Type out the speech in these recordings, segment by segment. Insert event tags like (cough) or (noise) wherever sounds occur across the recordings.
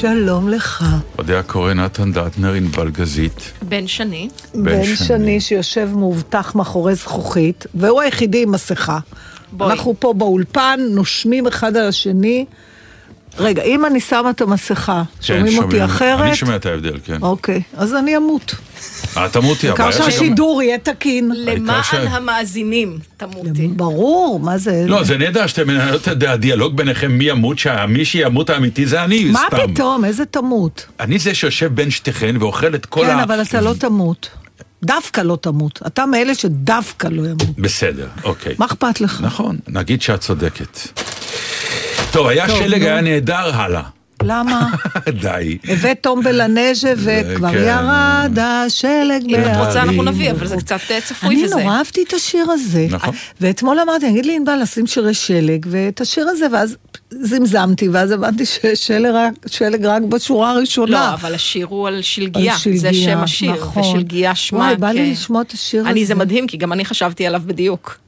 שלום לך. אודה הקורא נתן דטנר, ענבל גזית. בן שני. בן בן שני. שני שיושב מאובטח מאחורי זכוכית, והוא היחידי עם מסכה. בואי. אנחנו פה באולפן, נושמים אחד על השני. רגע, אם אני שמה את המסכה, כן, שומעים אותי אחרת? אני שומע את ההבדל, כן. אוקיי, אז אני אמות. אה, תמותי, העיקר הבעיה שגם... שהשידור יהיה תקין. למען המאזינים, תמותי. ברור, מה זה? לא, זה נהדר שאתם מנהלות את הדיאלוג ביניכם מי ימות, שמי שימות האמיתי זה אני, מה סתם. פתאום, איזה תמות. אני זה שיושב בין שתיכן ואוכל את כל כן, ה... אבל אתה לא תמות. דווקא לא תמות. אתה מאלה שדווקא לא ימות. בסדר, אוקיי. מה אכפת לך? נכון, נגיד שאת צודקת. טוב, היה טוב, שלג, נו. היה נהדר, הלאה. למה? (laughs) די. הבאת תום בלנז'ה וכבר כן. ירד השלג אם את להרים. רוצה אנחנו נביא, אבל זה קצת אה, צפוי אני וזה. נורא אהבתי את השיר הזה. נכון. ואתמול אמרתי, אני אגיד לי ענבל לשים שירי שלג, ואת השיר הזה, ואז זמזמתי, ואז הבנתי ששלג רק, בשורה הראשונה. לא, אבל השיר הוא על שלגיה, על שלגיה, זה שם השיר, נכון. ושלגיה שמה וואי, בא לי כ- לשמוע את השיר אני, זה הזה. מדהים, כי גם אני חשבתי עליו בדיוק.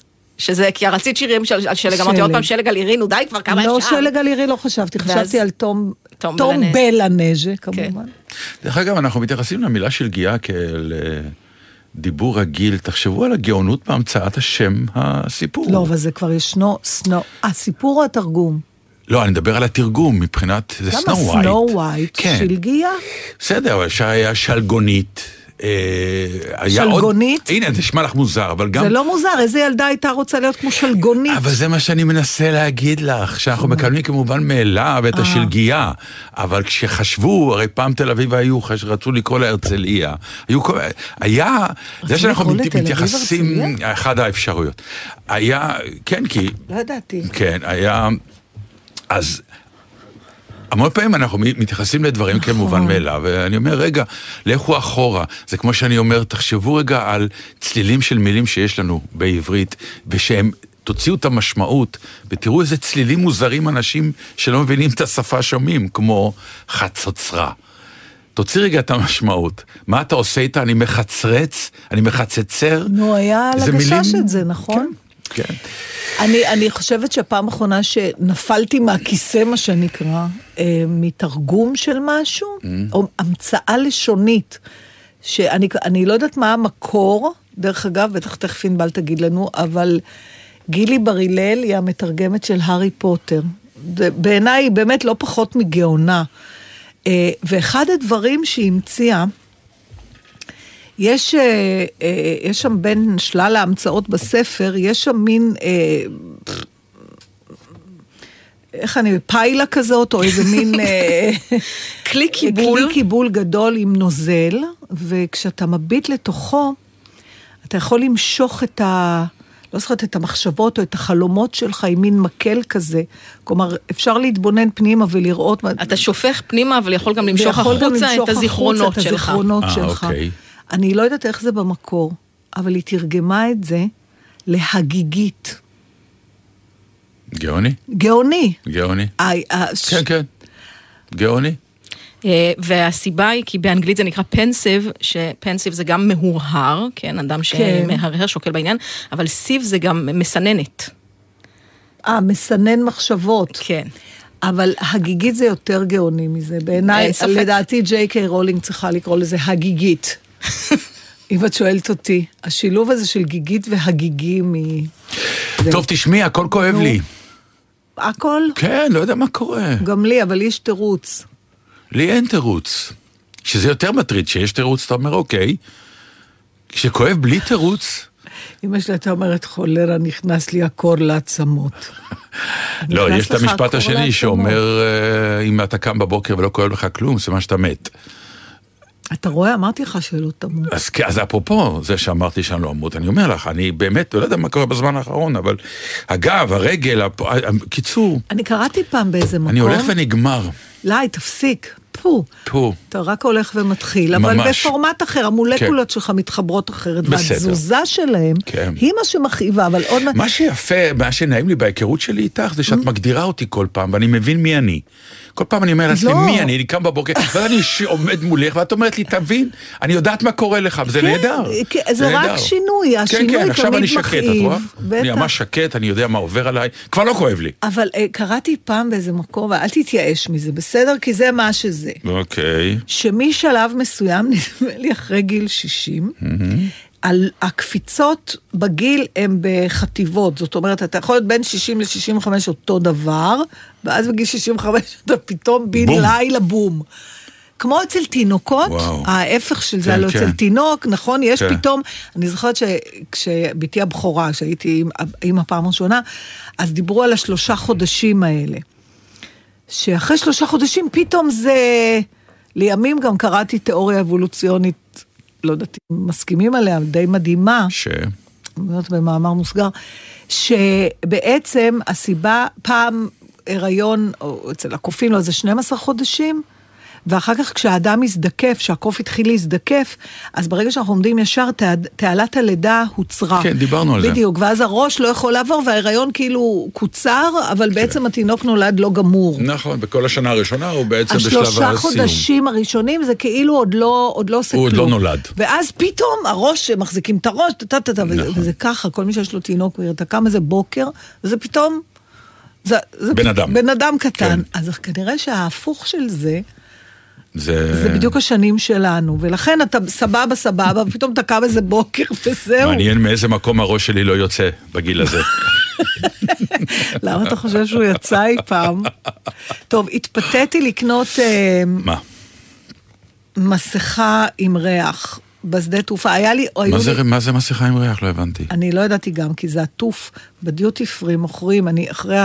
שזה, כי רצית שירים של, על שלג, אמרתי. עוד פעם שלג על עירי, נו די כבר, כמה לא אפשר? שלג על עירי לא חשבתי, ואז- חשבתי על תום, תום תום בלנז'ה. בלנז'ה, כמובן. דרך אגב, אנחנו מתייחסים למילה של גיאה כאל אה, דיבור רגיל. תחשבו על הגאונות בהמצאת השם הסיפור. לא, אבל זה כבר ישנו, סנו, הסיפור או התרגום? לא, אני מדבר על התרגום מבחינת... זה למה סנו ווייט. סנו ווייט? כן. שלגיה? בסדר, אבל אפשר היה שלגונית. אה, היה עוד- שלגונית? הנה, זה נשמע לך מוזר, אבל גם... זה לא מוזר, איזה ילדה הייתה רוצה להיות כמו שלגונית? אבל זה מה שאני מנסה להגיד לך, שאנחנו מקבלים כמובן מאליו אה. את השלגייה, אבל כשחשבו, הרי פעם תל אביב היו, רצו לקרוא לה הרצליה, היו כל... היה, זה שאנחנו מת- מתייחסים? אחת האפשרויות. היה, כן, כי, לא ידעתי. כן, היה, אז... המון פעמים אנחנו מתייחסים לדברים נכון. כמובן מאליו, ואני אומר, רגע, לכו אחורה. זה כמו שאני אומר, תחשבו רגע על צלילים של מילים שיש לנו בעברית, ושהם, תוציאו את המשמעות, ותראו איזה צלילים מוזרים אנשים שלא מבינים את השפה שומעים, כמו חצוצרה. תוציא רגע את המשמעות. מה אתה עושה איתה? אני מחצרץ? אני מחצצר? נו, היה על הגשש מילים- את זה, נכון? כן. כן. אני, אני חושבת שהפעם האחרונה שנפלתי מהכיסא, מה שנקרא, אה, מתרגום של משהו, Mm. או המצאה לשונית, שאני אני לא יודעת מה המקור, דרך אגב, בטח תכף ענבל תגיד לנו, אבל גילי בר הלל היא המתרגמת של הארי פוטר. בעיניי היא באמת לא פחות מגאונה. אה, ואחד הדברים שהיא המציאה, יש, אה, אה, יש שם בין שלל ההמצאות בספר, יש שם מין, אה, איך אני, פיילה כזאת, או איזה מין... (laughs) כלי קיבול. כלי קיבול גדול עם נוזל, וכשאתה מביט לתוכו, אתה יכול למשוך את ה... לא זוכרת את המחשבות או את החלומות שלך עם מין מקל כזה. כלומר, אפשר להתבונן פנימה ולראות... מה- אתה שופך פנימה, אבל יכול גם למשוך ויכול גם החוצה למשוך את הזיכרונות החוצה את שלך. הזיכרונות אה, שלך. אוקיי. אני לא יודעת איך זה במקור, אבל היא תרגמה את זה להגיגית. גאוני? גאוני. גאוני. ה- ה- כן, כן. גאוני. אה, והסיבה היא כי באנגלית זה נקרא Pensieve, ש pensive זה גם מהורהר, כן, אדם כן. שמהרהר שוקל בעניין, אבל sieve זה גם מסננת, אה, מסנן מחשבות. כן. אבל הגיגית זה יותר גאוני מזה. בעיניי. לדעתי ג'יי קיי רולינג צריכה לקרוא לזה הגיגית. אם את שואלת אותי, השילוב הזה של גיגית והגיגים היא... טוב, תשמעי, הכל כואב. לי. הכל? כן, לא יודע מה קורה. גם לי, אבל יש תירוץ. לי אין תירוץ. שזה יותר מטריד, שיש תירוץ, אתה אומר, אוקיי. כשכואב בלי תירוץ, אמא שלי הייתה אומרת, חולרה, נכנס לי הקור לעצמות. לא, יש את המשפט השני. שאומר, אה, אם אתה קם בבוקר ולא כואב לך כלום, סימן שאתה מת. אתה רואה? אמרתי לך שלא תמות. אז, כן, אז אפרופו זה שאמרתי שאני לא אמות, אני אומר לך, אני באמת לא יודע מה קורה בזמן האחרון, אבל הגב, הרגל, הפ... קיצור, אני קראתי פעם באיזה מקום... אני הולך ונגמר. לי, תפסיק. פו. פה. אתה רק הולך ומתחיל, אבל ממש. בפורמט אחר, המולקולות שלך מתחברות אחרת, בסדר. והתזוזה שלהם כן. היא מה שמכאיבה, אבל עוד מעט... מה שיפה, מה שנעים לי בהיכרות שלי איתך, זה שאת מגדירה אותי כל פעם, ואני מבין מי אני. כל פעם אני אומר לעצמי, לא. מי אני? אני קם בבוקר, (laughs) ואז אני ש- עומד מולך, ואת אומרת לי, תבין, אני יודעת מה קורה לך, וזה כן, נהדר. כן, זה רק נהדר. שינוי, השינוי כן, כן, עכשיו תמיד אני שקט, את מכאיב, רואה? אני בטח. ממש שקט, אני יודע מה עובר עליי, כבר לא כואב לי. אבל אה, קראתי פעם באיזה מקום, ואל תתייאש מזה, בסדר? כי זה מה שזה. אוקיי. שמשלב מסוים, (laughs) נדמה לי אחרי גיל 60, על הקפיצות בגיל הם בחטיבות, זאת אומרת, אתה יכול להיות בין 60 ל-65 אותו דבר, ואז בגיל 65 (laughs) אתה פתאום בן בום. לילה בום. כמו אצל תינוקות, וואו. ההפך של זה, כן, הלוא כן. אצל תינוק, נכון? יש כן. פתאום, אני זוכרת שכשבתי הבכורה, שהייתי עם- עם הפעם הראשונה, אז דיברו על השלושה חודשים האלה. שאחרי שלושה חודשים פתאום זה... לימים גם קראתי תיאוריה אבולוציונית, לא יודעת אם מסכימים עליה, די מדהימה, ש... אומרת במאמר מוסגר, שבעצם הסיבה, פעם הריון, או אצל הקופים, לא, זה 12 חודשים, ואחר כך כשהאדם הזדקף, שהקוף התחיל להזדקף, אז ברגע שאנחנו עומדים ישר, תע- תעלת הלידה הוצרה. כן, דיברנו על זה. בדיוק, ואז הראש לא יכול לעבור, וההיריון כאילו קוצר, אבל בעצם התינוק נולד לא גמור. נכון, בכל השנה הראשונה הוא בעצם בשלב הסיום. השלושה חודשים הראשונים זה כאילו עוד לא, עוד לא עושה הוא כלום. עוד לא נולד. ואז פתאום הראש, מחזיקים את הראש, טה טה טה, וזה- נכון. וזה ככה, כל מי שיש לו תינוק, אתה קם איזה בוקר, וזה פתאום... זה, זה בן אדם. בן אדם קטן. כן. אז כנראה שההפוך של זה, זה... זה בדיוק השנים שלנו. ולכן אתה סבבה סבבה, (laughs) ופתאום אתה קם איזה בוקר (laughs) וזהו. מעניין מאיזה מקום הראש שלי לא יוצא בגיל הזה. (laughs) למה אתה חושב שהוא יצא אי פעם? טוב, התפתיתי לקנות אה, מה? מסכה עם ריח בשדה תעופה. היה לי... מה זה מסכה עם ריח? לא הבנתי. אני לא ידעתי גם, כי זה עטוף בדיוטי פרי, מוכרים. אני, אחרי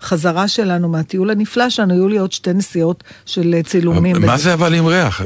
החזרה שלנו מהטיול הנפלא שלנו, היו לי עוד שתי נסיעות של אה, צילומים. מה. זה אבל עם ריח?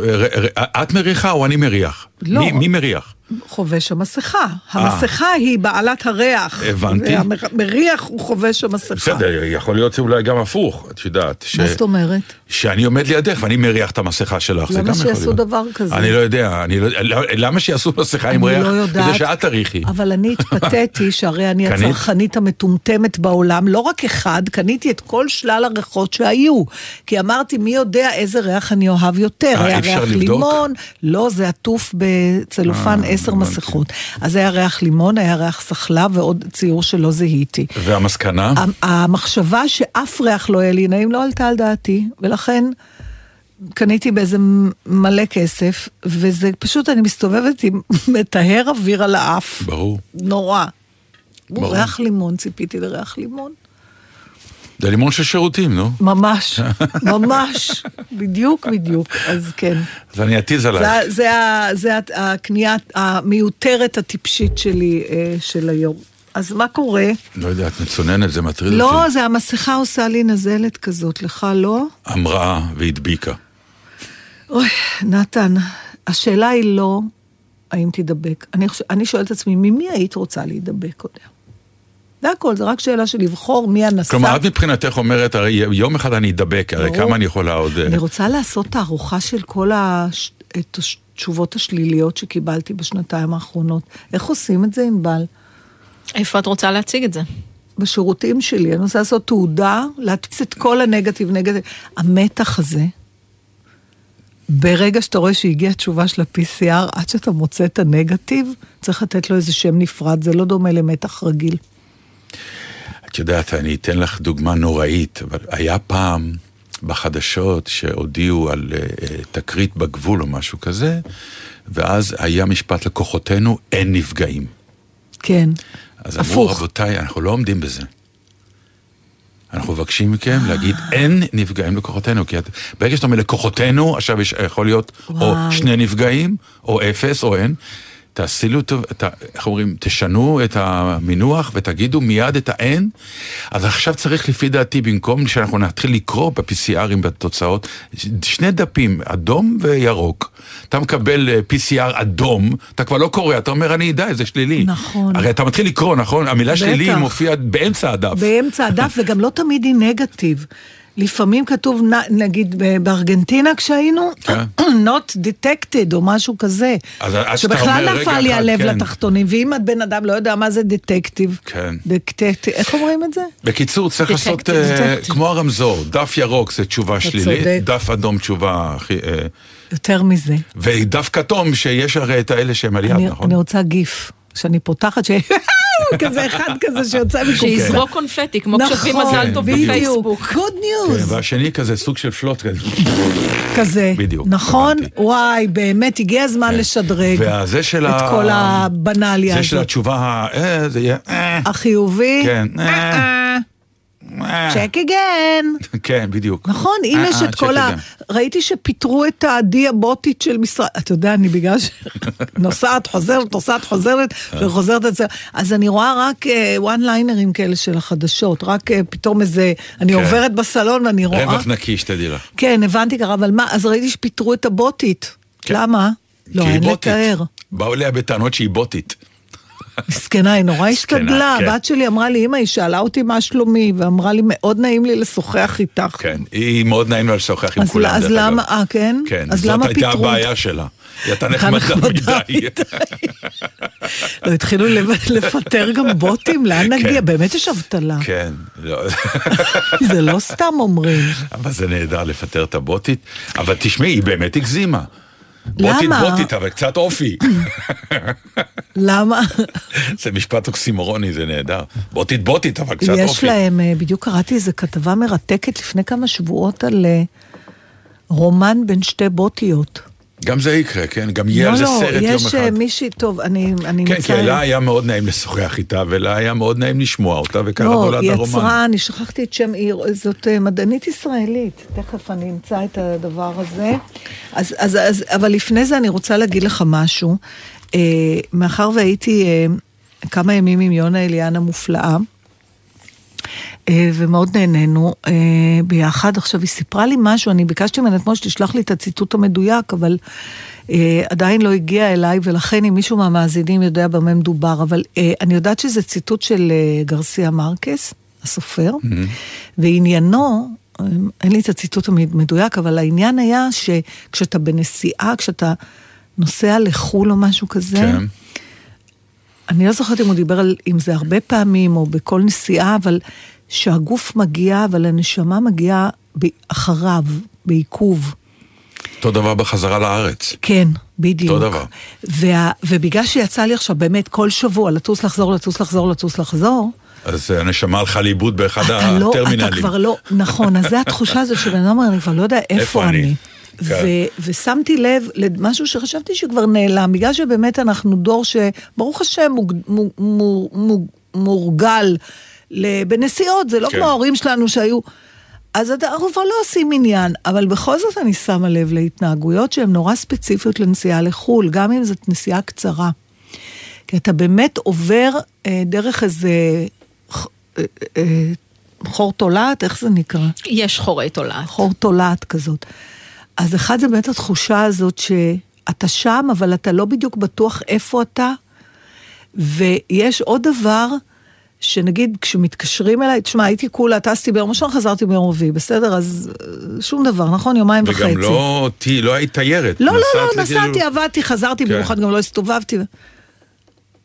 את מריחה או אני מריח? לא. מי, מי מריח? חובש המסכה. המסכה היא בעלת הריח. אה. הבנתי. והמריח הוא חובש המסכה. בסדר, יכול להיות שאולי גם הפוך, את יודעת. ש... מה זאת אומרת? שאני עומד לידך ואני מריח את המסכה שלך, זה גם למה יכול להיות. שיעשו דבר כזה? אני לא יודע, אני לא... למה שיעשו מסכה עם אני ריח? לא יודעת. כדי שאת תריחי. אבל אני התפתיתי (laughs) שהרי אני? הצרכנית המטומטמת בעולם, לא רק אחד, קניתי את כל שלל הריחות שהיו. כי אמרתי, מי יודע איזה ריח אני אוהב יותר? אה, היה ריח לבדוק? לימון, לא, זה עטוף בצלופן אה, עשר. מסכות. אז היה ריח לימון, היה ריח סחלה ועוד ציור שלא זיהיתי. והמסקנה? המ- המחשבה שאף ריח לא יהיה לי נעים לא עלתה על דעתי, ולכן קניתי באיזה מלא כסף, וזה פשוט, אני מסתובבת עם (laughs) מטהר אוויר על האף. ברור. נורא. ברור. ריח לימון, ציפיתי לריח לימון. זה לימון של שירותים, נו. ממש, (laughs) ממש, בדיוק בדיוק, אז כן. אז אני אטיז עלייך. זה, זה, זה ה- הקנייה המיותרת הטיפשית שלי אה, של היום. אז מה קורה? לא יודע, את מצוננת, זה מטריד לא, אותי. זה המסכה עושה לי נזלת כזאת, לך לא? אמרה והדביקה. אוי, נתן, השאלה היא לא האם תידבק. אני, אני שואלת את עצמי, ממי היית רוצה להידבק קודם? זה הכל, זה רק שאלה של לבחור מי הנשא. כלומר, את מבחינתך אומרת, הרי יום אחד אני אדבק, הרי. כמה אני יכולה עוד... אה, אני רוצה לעשות תערוכה של כל התשובות השליליות שקיבלתי בשנתיים האחרונות. איך עושים את זה, ענבל? איפה את רוצה להציג את זה? בשירותים שלי, אני רוצה לעשות תעודה, להדפיס את כל הנגטיב נגטיב. המתח הזה, ברגע שאתה רואה שהגיעה תשובה של ה-PCR, עד שאתה מוצא את הנגטיב, צריך לתת לו איזה שם נפרד, זה לא דומה למתח רגיל. את יודעת, אני אתן לך דוגמה נוראית, אבל היה פעם בחדשות שהודיעו על אה, תקרית בגבול או משהו כזה, ואז היה משפט לכוחותינו, אין נפגעים. כן. אז אמרו, הפוך. רבותיי, אנחנו לא עומדים בזה. אנחנו מבקשים מכם להגיד, אין נפגעים לכוחותינו, כי את- ברגע שאתה אומר לכוחותינו, עכשיו יש, יכול להיות או וואו. שני נפגעים, או אפס, או אין. ה- איך אומרים, תשנו את המינוח ותגידו מיד את האין. אז עכשיו צריך לפי דעתי, במקום שאנחנו נתחיל לקרוא ב-PCRים בתוצאות, שני דפים, אדום וירוק. אתה מקבל אה, PCR אדום, אתה כבר לא קורא, אתה אומר, אני אדע, זה שלילי. נכון. הרי אתה מתחיל לקרוא, נכון? המילה שלילי בטח. מופיעה באמצע הדף. באמצע הדף, וגם לא תמיד היא נגטיב. לפעמים כתוב, נגיד בארגנטינה כשהיינו, כן. (clears throat) not detected או משהו כזה. אז שבכלל נפל לי הלב כן. לתחתונים, ואם הבן אדם לא יודע מה זה דטקטיב. כן. איך אומרים את זה? בקיצור, צריך לעשות אה. כמו הרמזור, דף ירוק זה תשובה שלילית. דף אדום תשובה הכי... אה, יותר מזה. ודף כתום, שיש הרי את האלה שהם על יד, נכון? אני רוצה גיף, שאני פותחת, ש... (laughs) (laughs) כזה אחד כזה שיוצא מקופסה. שיזרוק קונפטי, כמו כשכותבים נכון, מזל טוב בדיוק. בפייסבוק. good כן, news. והשני כזה סוג של פלוט כזה. כזה. בדיוק, נכון? וואי, באמת, הגיע הזמן לשדרג והזה של את ה... כל הבנאליה זה של הזאת. התשובה, ה- אה, זה יהיה... אה, החיובי, כן, אה, אה. צ'ק אגן. (laughs) כן, בדיוק. נכון, אם אה, יש אה, את כל ה... ראיתי שפיטרו את העדי הבוטית של משרד... אתה יודע, אני בגלל שנוסעת, (laughs) חוזרת, נוסעת, חוזרת, אה. וחוזרת את זה. אז אני רואה רק וואן ליינרים כאלה של החדשות, רק אה, פתאום איזה... אני כן. עוברת בסלון ואני רואה... רווח נקי, שתדעי לך. כן, הבנתי ככה, אבל מה, אז ראיתי שפיטרו את הבוטית. כן. למה? לא, אין. לתאר. באו אליה בטענות שהיא בוטית. מסכנה, היא נורא השתדלה. כן. הבת שלי אמרה לי, אמא, היא שאלה אותי מה שלומי, ואמרה לי, מאוד נעים לי לשוחח איתך. כן, היא מאוד נעים לה לשוחח עם אז כולם, אז. למה, אה, כן? כן, אז זאת למה הייתה פיטרו? הבעיה שלה. היא הייתה הייתה (laughs) נחמדה מדי. לא, התחילו לפ- לפטר גם בוטים, לאן נגיע? כן. באמת יש אבטלה. כן, לא. (laughs) זה לא סתם אומרים. אבל זה נהדר לפטר את הבוטית. אבל תשמעי, היא באמת הגזימה. למה? בוטית, אבל קצת אופי. למה? זה משפט אוקסימורוני, זה נהדר. בוטית בוטית, אבל קצת יש אופי. להם, אה, בדיוק קראתי איזו כתבה מרתקת לפני כמה שבועות על אה, רומן בין שתי בוטיות. גם זה יקרה, כן? גם יהיה על זה לא, סרט לא, יום יש אה, אחד. מישהי, טוב, אני אני כן, כי מצטערת. לה היה מאוד נעים לשוחח איתה, ולה היה מאוד נעים לשמוע אותה, וככה לא, נולד היא הרומן. יצרה, אני שכחתי את שם עיר, זאת אה, מדענית ישראלית. תכף אני אמצא את הדבר הזה. אז, אז, אז, אבל לפני זה אני רוצה להגיד לך משהו. אה, מאחר והייתי כמה ימים עם יונה אליאן המופלאה, אה, ומאוד נהנינו אה, ביחד. עכשיו, היא סיפרה לי משהו, אני ביקשתי ממנה אתמול שתשלח לי את הציטוט המדויק, אבל אה, עדיין לא הגיע אליי, ולכן אם מישהו מהמאזינים יודע במה מדובר, אבל אה, אני יודעת שזה ציטוט של אה, גרסיה מרקס, הסופר, ועניינו, אה, אין לי את הציטוט המדויק, אבל העניין היה שכשאתה בנסיעה, כשאתה נוסע לחו"ל או משהו כזה, כן. אני לא זוכרת אם הוא דיבר על אם זה הרבה פעמים או בכל נסיעה, אבל שהגוף מגיע, אבל הנשמה מגיעה אחריו, בעיכוב. אותו דבר בחזרה לארץ. כן, בדיוק. אותו דבר. וה, ובגלל שיצא לי עכשיו באמת כל שבוע לטוס, לחזור, לטוס, לחזור, לטוס, לחזור, אז הנשמה הלכה לאיבוד באחד אתה לא, הטרמינלים. אתה כבר לא, נכון, אז זה התחושה הזאת שבן אדם אומר, אני כבר לא יודע איפה, איפה אני?" כן. ו- ושמתי לב למשהו שחשבתי שכבר נעלם, בגלל שבאמת אנחנו דור שברוך השם מוג, מוג, מוג, מורגל בנסיעות, זה לא כן. כמו ההורים שלנו שהיו... אז אנחנו כבר לא עושים עניין, אבל בכל זאת אני שמה לב להתנהגויות שהן נורא ספציפיות לנסיעה לחו"ל, גם אם זאת נסיעה קצרה. כי אתה באמת עובר אה, דרך איזה ח- אה, אה, חור תולעת, איך זה נקרא? יש חורי תולעת. חור תולעת כזאת. אז אחד זה באמת התחושה הזאת שאתה שם, אבל אתה לא בדיוק בטוח איפה אתה. ויש עוד דבר, שנגיד כשמתקשרים אליי, תשמע, הייתי כולה, טסתי ביום ראשון, חזרתי ביום רביעי, בסדר? אז אה, שום דבר, נכון? יומיים וחצי. וגם לא, ת- לא היית תיירת. לא, לא, לא, לכאילו- נסעתי, עבדתי, חזרתי, כן. במיוחד גם לא הסתובבתי.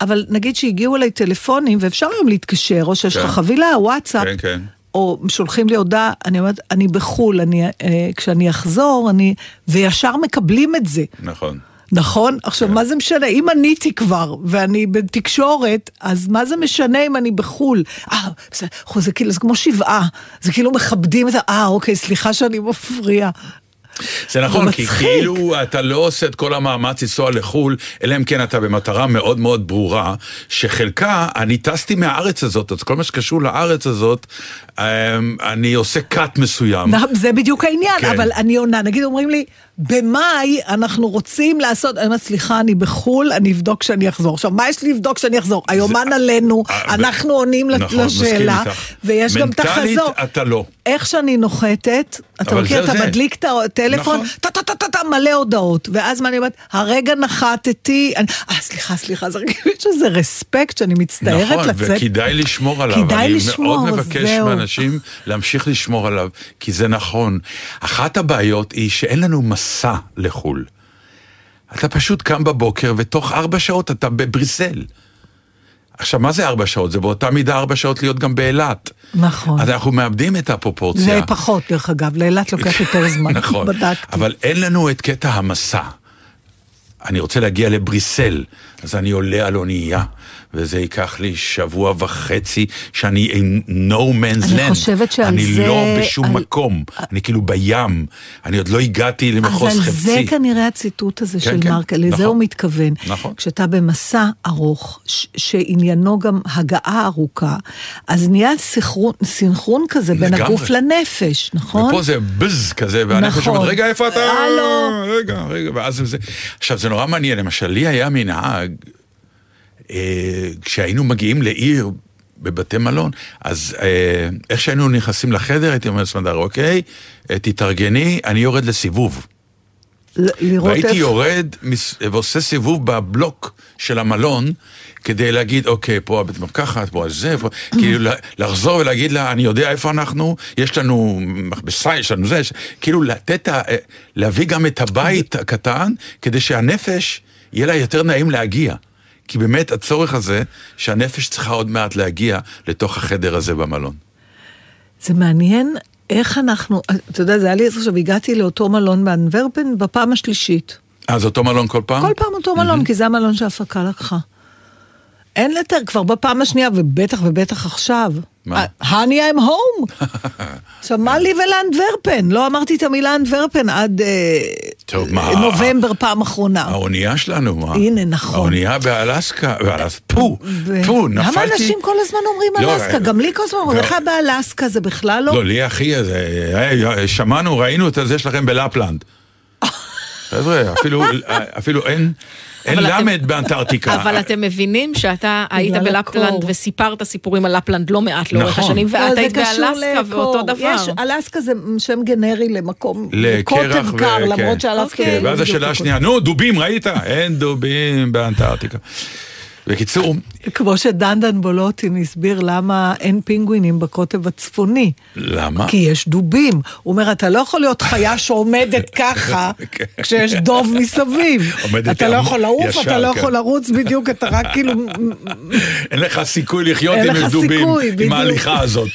אבל נגיד שהגיעו אליי טלפונים, ואפשר היום להתקשר, או שיש לך כן. חבילה, וואטסאפ, כן, כן. או שולחים לי הודעה, אני אומרת, אני בחו"ל, אני, אה, כשאני אחזור, אני... וישר מקבלים את זה. נכון. נכון? עכשיו, מה זה משנה? אם עניתי כבר, ואני בתקשורת, אז מה זה משנה אם אני בחו"ל? אה, בסדר, זה כאילו, זה כמו שבעה. זה כאילו מכבדים את ה... אה, אוקיי, סליחה שאני מפריע. זה נכון, כי מצחיק. כאילו אתה לא עושה את כל המאמץ לנסוע לחו"ל, אלא אם כן אתה במטרה מאוד מאוד ברורה, שחלקה, אני טסתי מהארץ הזאת, אז כל מה שקשור לארץ הזאת, אמ, אני עושה קאט מסוים. זה בדיוק העניין, כן. אבל אני עונה, נגיד אומרים לי, במאי אנחנו רוצים לעשות, אני אומרת, סליחה, אני בחו"ל, אני אבדוק כשאני אחזור. עכשיו, מה יש לי לבדוק כשאני אחזור? היומן עלינו, אה, אנחנו עונים נכון, לשאלה. ויש גם את מנטלית החזור. אתה לא. איך שאני נוחתת, אתה מכיר, זה אתה זה. מדליק את הטלפון, נכון. טה טה טה טה טה, מלא הודעות, ואז מה אני אומרת, הרגע נחתתי, אני- אה, סליחה, סליחה, זה יש איזה רספקט שאני מצטערת נכון, לצאת. וכדאי לשמור עליו. כדאי לשמור, אני מאוד מבקש זהו. מאנשים להמשיך לשמור עליו, כי זה נכון. אחת הבעיות היא שאין לנו מסע לחו"ל. אתה פשוט קם בבוקר, ותוך ארבע שעות אתה בבריסל. עכשיו, מה זה ארבע שעות? זה באותה מידה ארבע שעות להיות גם באילת. נכון. אז אנחנו מאבדים את הפרופורציה. זה פחות, דרך אגב, לאילת לוקח (laughs) יותר זמן, נכון, בדקתי. אבל אין לנו את קטע המסע. אני רוצה להגיע לבריסל, אז אני עולה על אונייה, וזה ייקח לי שבוע וחצי שאני in no man's אני land. חושבת שעל אני זה- לא בשום על- מקום, אני כאילו בים, אני עוד לא הגעתי אז למחוז על חפצי. זה כנראה הציטוט הזה כן, של כן, מרקל, לזה נכון. הוא מתכוון. נכון. כשאתה במסע ארוך, ש- שעניינו גם הגעה ארוכה, אז נהיה סנכרון, סנכרון כזה בין לגמרי. הגוף לנפש, נכון? ופה זה בז כזה, והנפש נכון. אומרת, רגע, איפה אתה? הלו. רגע, רגע, ואז זה... עכשיו, זה נורא מעניין, למשל, לי היה מנהג, כשהיינו מגיעים לעיר בבתי מלון, אז אה, איך שהיינו נכנסים לחדר, הייתי אומר לסמדר, אוקיי, אה, תתארגני, אני יורד לסיבוב. לראות והייתי איפה... יורד ועושה סיבוב בבלוק של המלון, כדי להגיד, אוקיי, פה הבית מרקחת, פה זה, פה... כאילו לה- לחזור ולהגיד לה, אני יודע איפה אנחנו, יש לנו מכבסה, יש לנו זה, ש- כאילו לתת, להביא גם את הבית הקטן, כדי שהנפש, יהיה לה יותר נעים להגיע. כי באמת הצורך הזה, שהנפש צריכה עוד מעט להגיע לתוך החדר הזה במלון. זה מעניין איך אנחנו, אתה יודע, זה היה לי עכשיו, הגעתי לאותו מלון באנוורפן בפעם השלישית. אז אותו מלון כל פעם? כל פעם אותו מלון, כי זה המלון שההפקה לקחה. אין יותר, כבר בפעם השנייה, ובטח ובטח עכשיו. מה? הני I'm home. עכשיו, מה לי ולאנדוורפן? לא אמרתי את המילה אנדוורפן עד אה, טוב, מה? נובמבר פעם אחרונה. האונייה שלנו, מה? הנה, נכון. האונייה באלסקה, באלס- פו, פו, נפלתי. למה אנשים כל הזמן אומרים לא, אלסקה? אה, גם לי כל הזמן אומרים. לך באלסקה זה בכלל לא... לא, לי אחי, היי, שמענו, ראינו את זה שלכם בלפלנד. חבר'ה, אפילו, אפילו אין, אין למד באנטארקטיקה. אבל אתם מבינים שאתה היית בלפלנד הקור. וסיפרת סיפורים על לפלנד לא מעט לאורך נכון. השנים, ואת זה היית באלסקה לקור. ואותו דבר. יש, אלסקה זה שם גנרי למקום, לקרח לקוטב ו- קר, כן. למרות שאלסקה... אוקיי. ואז השאלה. השנייה, נו, דובים, ראית? אין דובים באנטארקטיקה. בקיצור, כמו שדנדן בולוטין הסביר למה אין פינגווינים בקוטב הצפוני. למה? כי יש דובים. הוא אומר, אתה לא יכול להיות חיה שעומדת (laughs) ככה, כן. כשיש דוב מסביב. (laughs) אתה לא יכול לעוף, אתה לא כן. יכול לרוץ בדיוק, אתה רק (laughs) כאילו... אין לך סיכוי לחיות עם דובים, עם. ההליכה הזאת.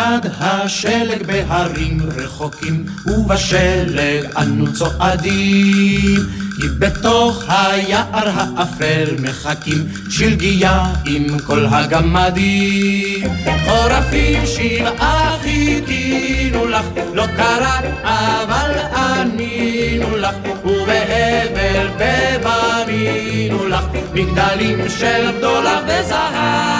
ירד השלג בהרים רחוקים, ובשלג אנו צועדים. כי בתוך היער האפל מחכים שלגיה עם כל הגמדים. חורפים שבעה חיכינו לך, לא קראת אבל ענינו לך, ובהבל בבנינו לך, מגדלים של בדולח וזהב,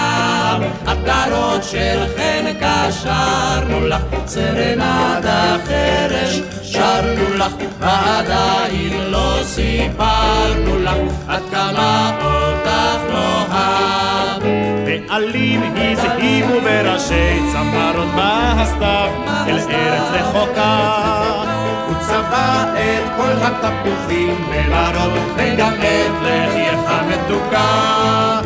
עטרות של חן קשרנו לך, סרנדה חרש שרנו לך, ועדיין לא סיפרנו לך, עד כמה אותך נאהב. בעלים הזהיבו בראשי צמרות בהסתיו אל ארץ רחוקה וצבע את כל התפוחים במרור, וגם את לחייך המתוקה.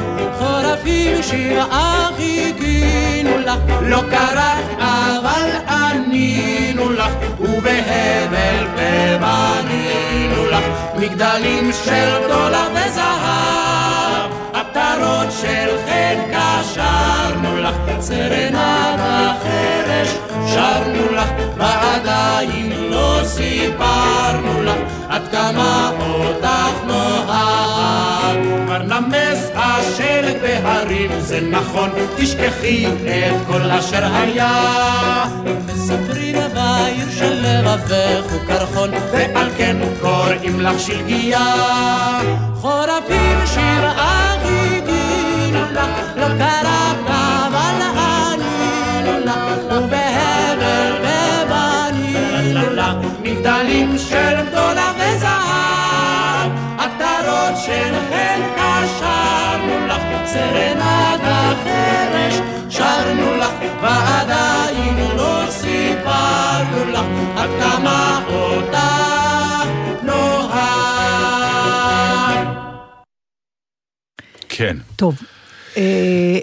חורפים שבעה חיכינו לך, לא קראת אבל ענינו לך, ובהבל בבנינו לך, מגדלים של דולר וזהב, עטרות של חן קשרנו לך, סרנדה חרש שרנו לך, ועדיין לא סיפרנו לך, עד כמה אותך נאהב. לריב, זה נכון, תשכחי את כל אשר היה. מספרים בעיר שלבבך הוא קרחון, ועל כן קוראים לך שלגיה. חורפים שיר אחידים לך, לא קרבת אבל ענינו לך, ובהבל ובנינו לך, מגדלים של גדולה וזהב, חן קשרנו לך, סרנדה חרש שרנו לך, ועדיין לא סיפרנו לך עד כמה אותך נאהב. כן. טוב, אה,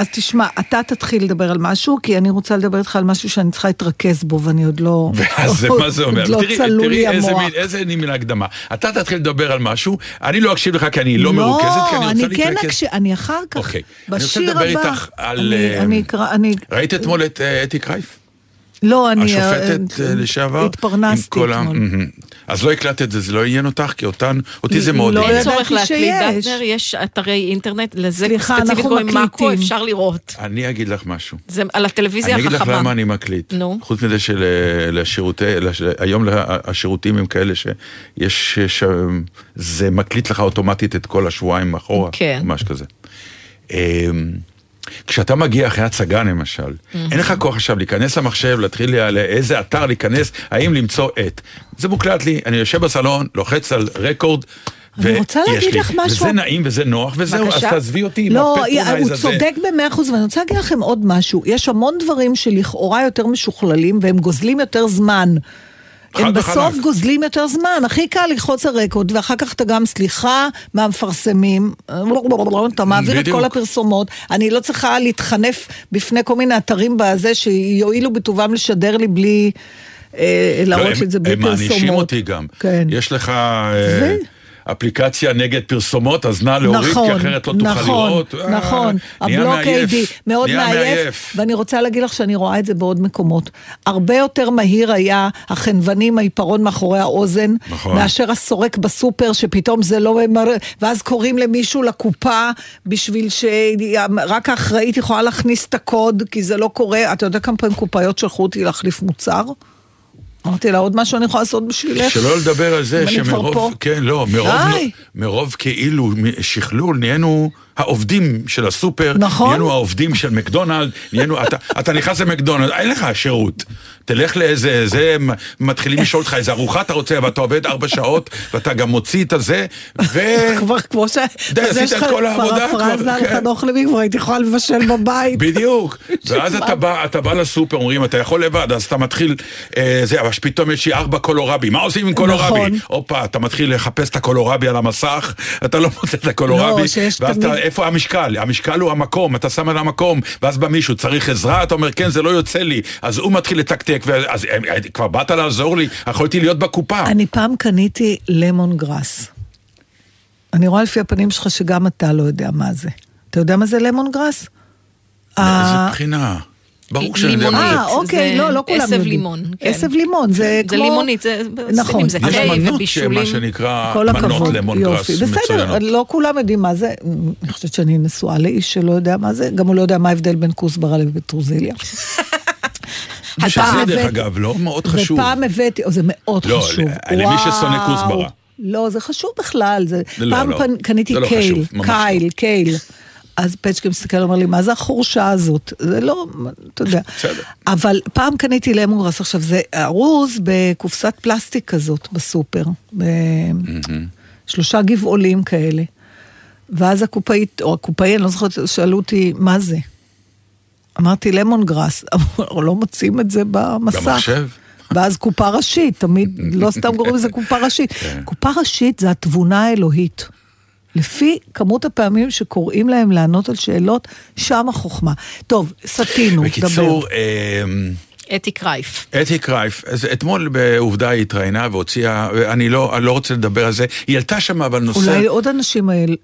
אז תשמע, אתה תתחיל לדבר על משהו, כי אני רוצה לדבר איתך על משהו שאני צריכה להתרכז בו, ואני עוד לא... (laughs) ואז מה זה אומר? (laughs) לא תראי, צלול תראי לי איזה המוח. מין, איזה מין הקדמה. אתה תתחיל לדבר על משהו, אני לא אקשיב לך כי אני לא מרוכזת, כי אני רוצה אני כן להתרכז. אקשיב, אני אחר כך, אוקיי. אני רוצה בשיר לדבר הבא. איתך על, אני- אה, אני אקרא, אני... ראית אתמול את אה, אתי קרייף? לא, אני... השופטת אה, אה, לשעבר? התפרנסתי אתמול. אז לא הקלטת את זה, זה לא עניין אותך, כי אותן, אותי זה מאוד לא עניין. אין ידעתי צורך להקליט שיש. דאטנר, יש אתרי אינטרנט, לזה סליחה, ספציפית קוראים מאקו. אפשר לראות. אני אגיד לך משהו. זה על הטלוויזיה אני אגיד לך החכמה. למה אני מקליט. נו. חוץ מזה שלשירותי, היום השירותים הם כאלה שיש, ש- זה מקליט לך אוטומטית את כל השבועיים אחורה. כן. ממש כזה. כשאתה מגיע אחרי הצגה למשל, אין לך כוח עכשיו להיכנס למחשב, להתחיל לה- לאיזה אתר להיכנס, האם למצוא את. זה מוקלט לי, אני יושב בסלון, לוחץ על רקורד. אני רוצה להגיד לי. לך משהו. וזה נעים וזה נוח וזהו, אז. תעזבי אותי עם לא, הפטרונייז הוא הזה. צודק במאה אחוז, ואני רוצה להגיד לכם עוד משהו. יש המון דברים שלכאורה יותר משוכללים, והם גוזלים יותר זמן. הם בסוף וחלק. גוזלים יותר זמן, הכי קל ללחוץ על רקורד, ואחר כך אתה גם, סליחה, מהמפרסמים, אתה מעביר את. כל הפרסומות, אני לא צריכה להתחנף בפני כל מיני אתרים בזה שיואילו בטובם לשדר לי בלי, אה, לא, להראות הם- לי את זה בלי הם פרסומות. מענישים אותי גם. כן. יש לך אה, אפליקציה נגד פרסומות, אז נא להוריד, כי נכון, אחרת לא תוכל נכון, לראות. אה, נכון, נהיה הבלוק AD מאוד מעייף, ואני רוצה להגיד לך שאני רואה את זה בעוד מקומות. הרבה יותר מהיר היה החנווני עם העיפרון מאחורי האוזן, נכון. מאשר הסורק בסופר, שפתאום זה לא ואז קוראים למישהו לקופה, בשביל שרק האחראית יכולה להכניס את הקוד, כי זה לא קורה. אתה יודע כמה פעמים קופאיות שלחו אותי להחליף מוצר? אמרתי לה, עוד משהו אני יכולה לעשות בשבילך? שלא לדבר על זה שמרוב. כן, לא, מרוב. מרוב כאילו שכלול, נהיינו העובדים של הסופר, נכון. נהיינו העובדים של מקדונלד, נהיינו, אתה, אתה נכנס למקדונלד, אין לך שירות. תלך לאיזה, זה, מתחילים לשאול אותך איזה ארוחה אתה רוצה, ואתה עובד ארבע שעות, ואתה גם מוציא את הזה, ו... (laughs) כבר כמו ש... די, עשית את כל העבודה כבר, פרפרזה על כן. חנוך לוי, כבר הייתי יכולה לבשל בבית. (laughs) בדיוק, (laughs) ואז אתה בא, אתה בא לסופר, אומרים, אתה יכול לבד, אז אתה מתחיל, אה, זה, אבל פתאום יש לי ארבע קולורבי, מה עושים עם קולורבי? נכון. הופה, אתה מתחיל לחפש את הקולורבי על המסך, אתה לא מוצא את הקולורבי, לא, ואז אתה, איפה המשקל? המשקל הוא המקום, אתה שם על המקום, ואז בא מישהו, צריך עזרה? אתה אומר, כן, זה לא יוצא לי, אז הוא מתחיל לתקתק, ואז אה, אה, כבר באת לעזור לי, יכולתי להיות בקופה. אני פעם קניתי למון גראס. אני רואה לפי הפנים שלך שגם אתה לא יודע מה זה. אתה יודע מה זה למון גראס? מאיזה אה, בחינה? ברור שאני יודע מה. זה. אה, אוקיי, לא, לא כולם עשב יודעים. לימון, כן. עשב לימון, זה כמו... זה לימונית, זה- נכון. יש מנות. שמה שנקרא כל מנות גראס יופי. בסדר, מצוינות. לא כולם יודעים מה זה. אני חושבת שאני נשואה לאיש שלא יודע מה זה, גם הוא לא יודע מה ההבדל בין כוסברה לפטרוזיליה. שזה (laughs) דרך אגב לא מאוד חשוב. ופעם הבאתי, זה מאוד לא, חשוב. ל- למי ששונא. כוסברה. לא, זה חשוב בכלל. זה... לא, פעם לא. קניתי לא קייל, חשוב, קייל, לא. קייל. אז פצ'קה מסתכל, אומר לי, מה זה החורשה הזאת? זה לא, אתה יודע. בסדר. אבל פעם קניתי למונגרס, עכשיו זה ארוז בקופסת פלסטיק כזאת בסופר. שלושה גבעולים כאלה. ואז הקופאית, או הקופאי, אני לא זוכרת, שאלו אותי, מה זה? אמרתי למון גראס, (laughs) אבל לא מוצאים את זה במסך. במחשב? ואז קופה ראשית, תמיד, לא סתם קוראים לזה קופה ראשית. כן. קופה ראשית זה התבונה האלוהית. לפי כמות הפעמים שקוראים להם לענות על שאלות, שם החוכמה. טוב, סטינו, דבר. בקיצור, אמ, אתי קרייף. אתי קרייף, אז אתמול בעובדה היא התראיינה והוציאה, אני לא, אני לא רוצה לדבר על זה, היא העלתה שם אבל נושא, אולי עוד אנשים האלה...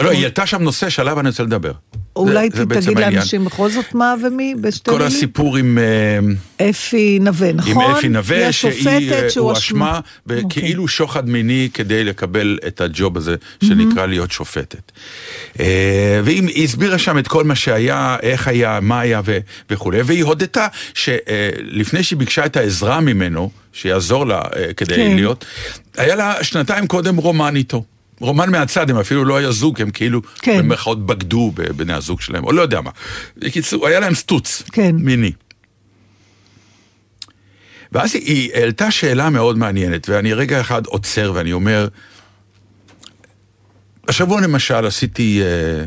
לא, היא העלתה שם נושא שעליו אני רוצה לדבר. אולי זה תגיד. לאנשים בכל זאת מה ומי בשתי כל מילים? הסיפור עם... אה, אפי נווה, עם נכון? אפי נווה, היא שהיא השופטת אה, שהוא הואשמה אוקיי. בכאילו שוחד מיני כדי לקבל את הג'וב הזה שנקרא להיות שופטת. אה, והיא הסבירה שם את כל מה שהיה, איך היה, מה היה ו- וכולי, והיא הודתה שלפני שהיא ביקשה את העזרה ממנו, שיעזור לה כדי כן. להיות, היה לה שנתיים קודם רומן איתו. רומן מהצד, הם אפילו לא היה זוג, הם כאילו כן. במרכאות בגדו בבני הזוג שלהם, או לא יודע מה. בקיצור, היה להם סטוץ כן. מיני. ואז היא העלתה שאלה מאוד מעניינת, ואני רגע אחד עוצר ואני אומר, השבוע למשל עשיתי אה,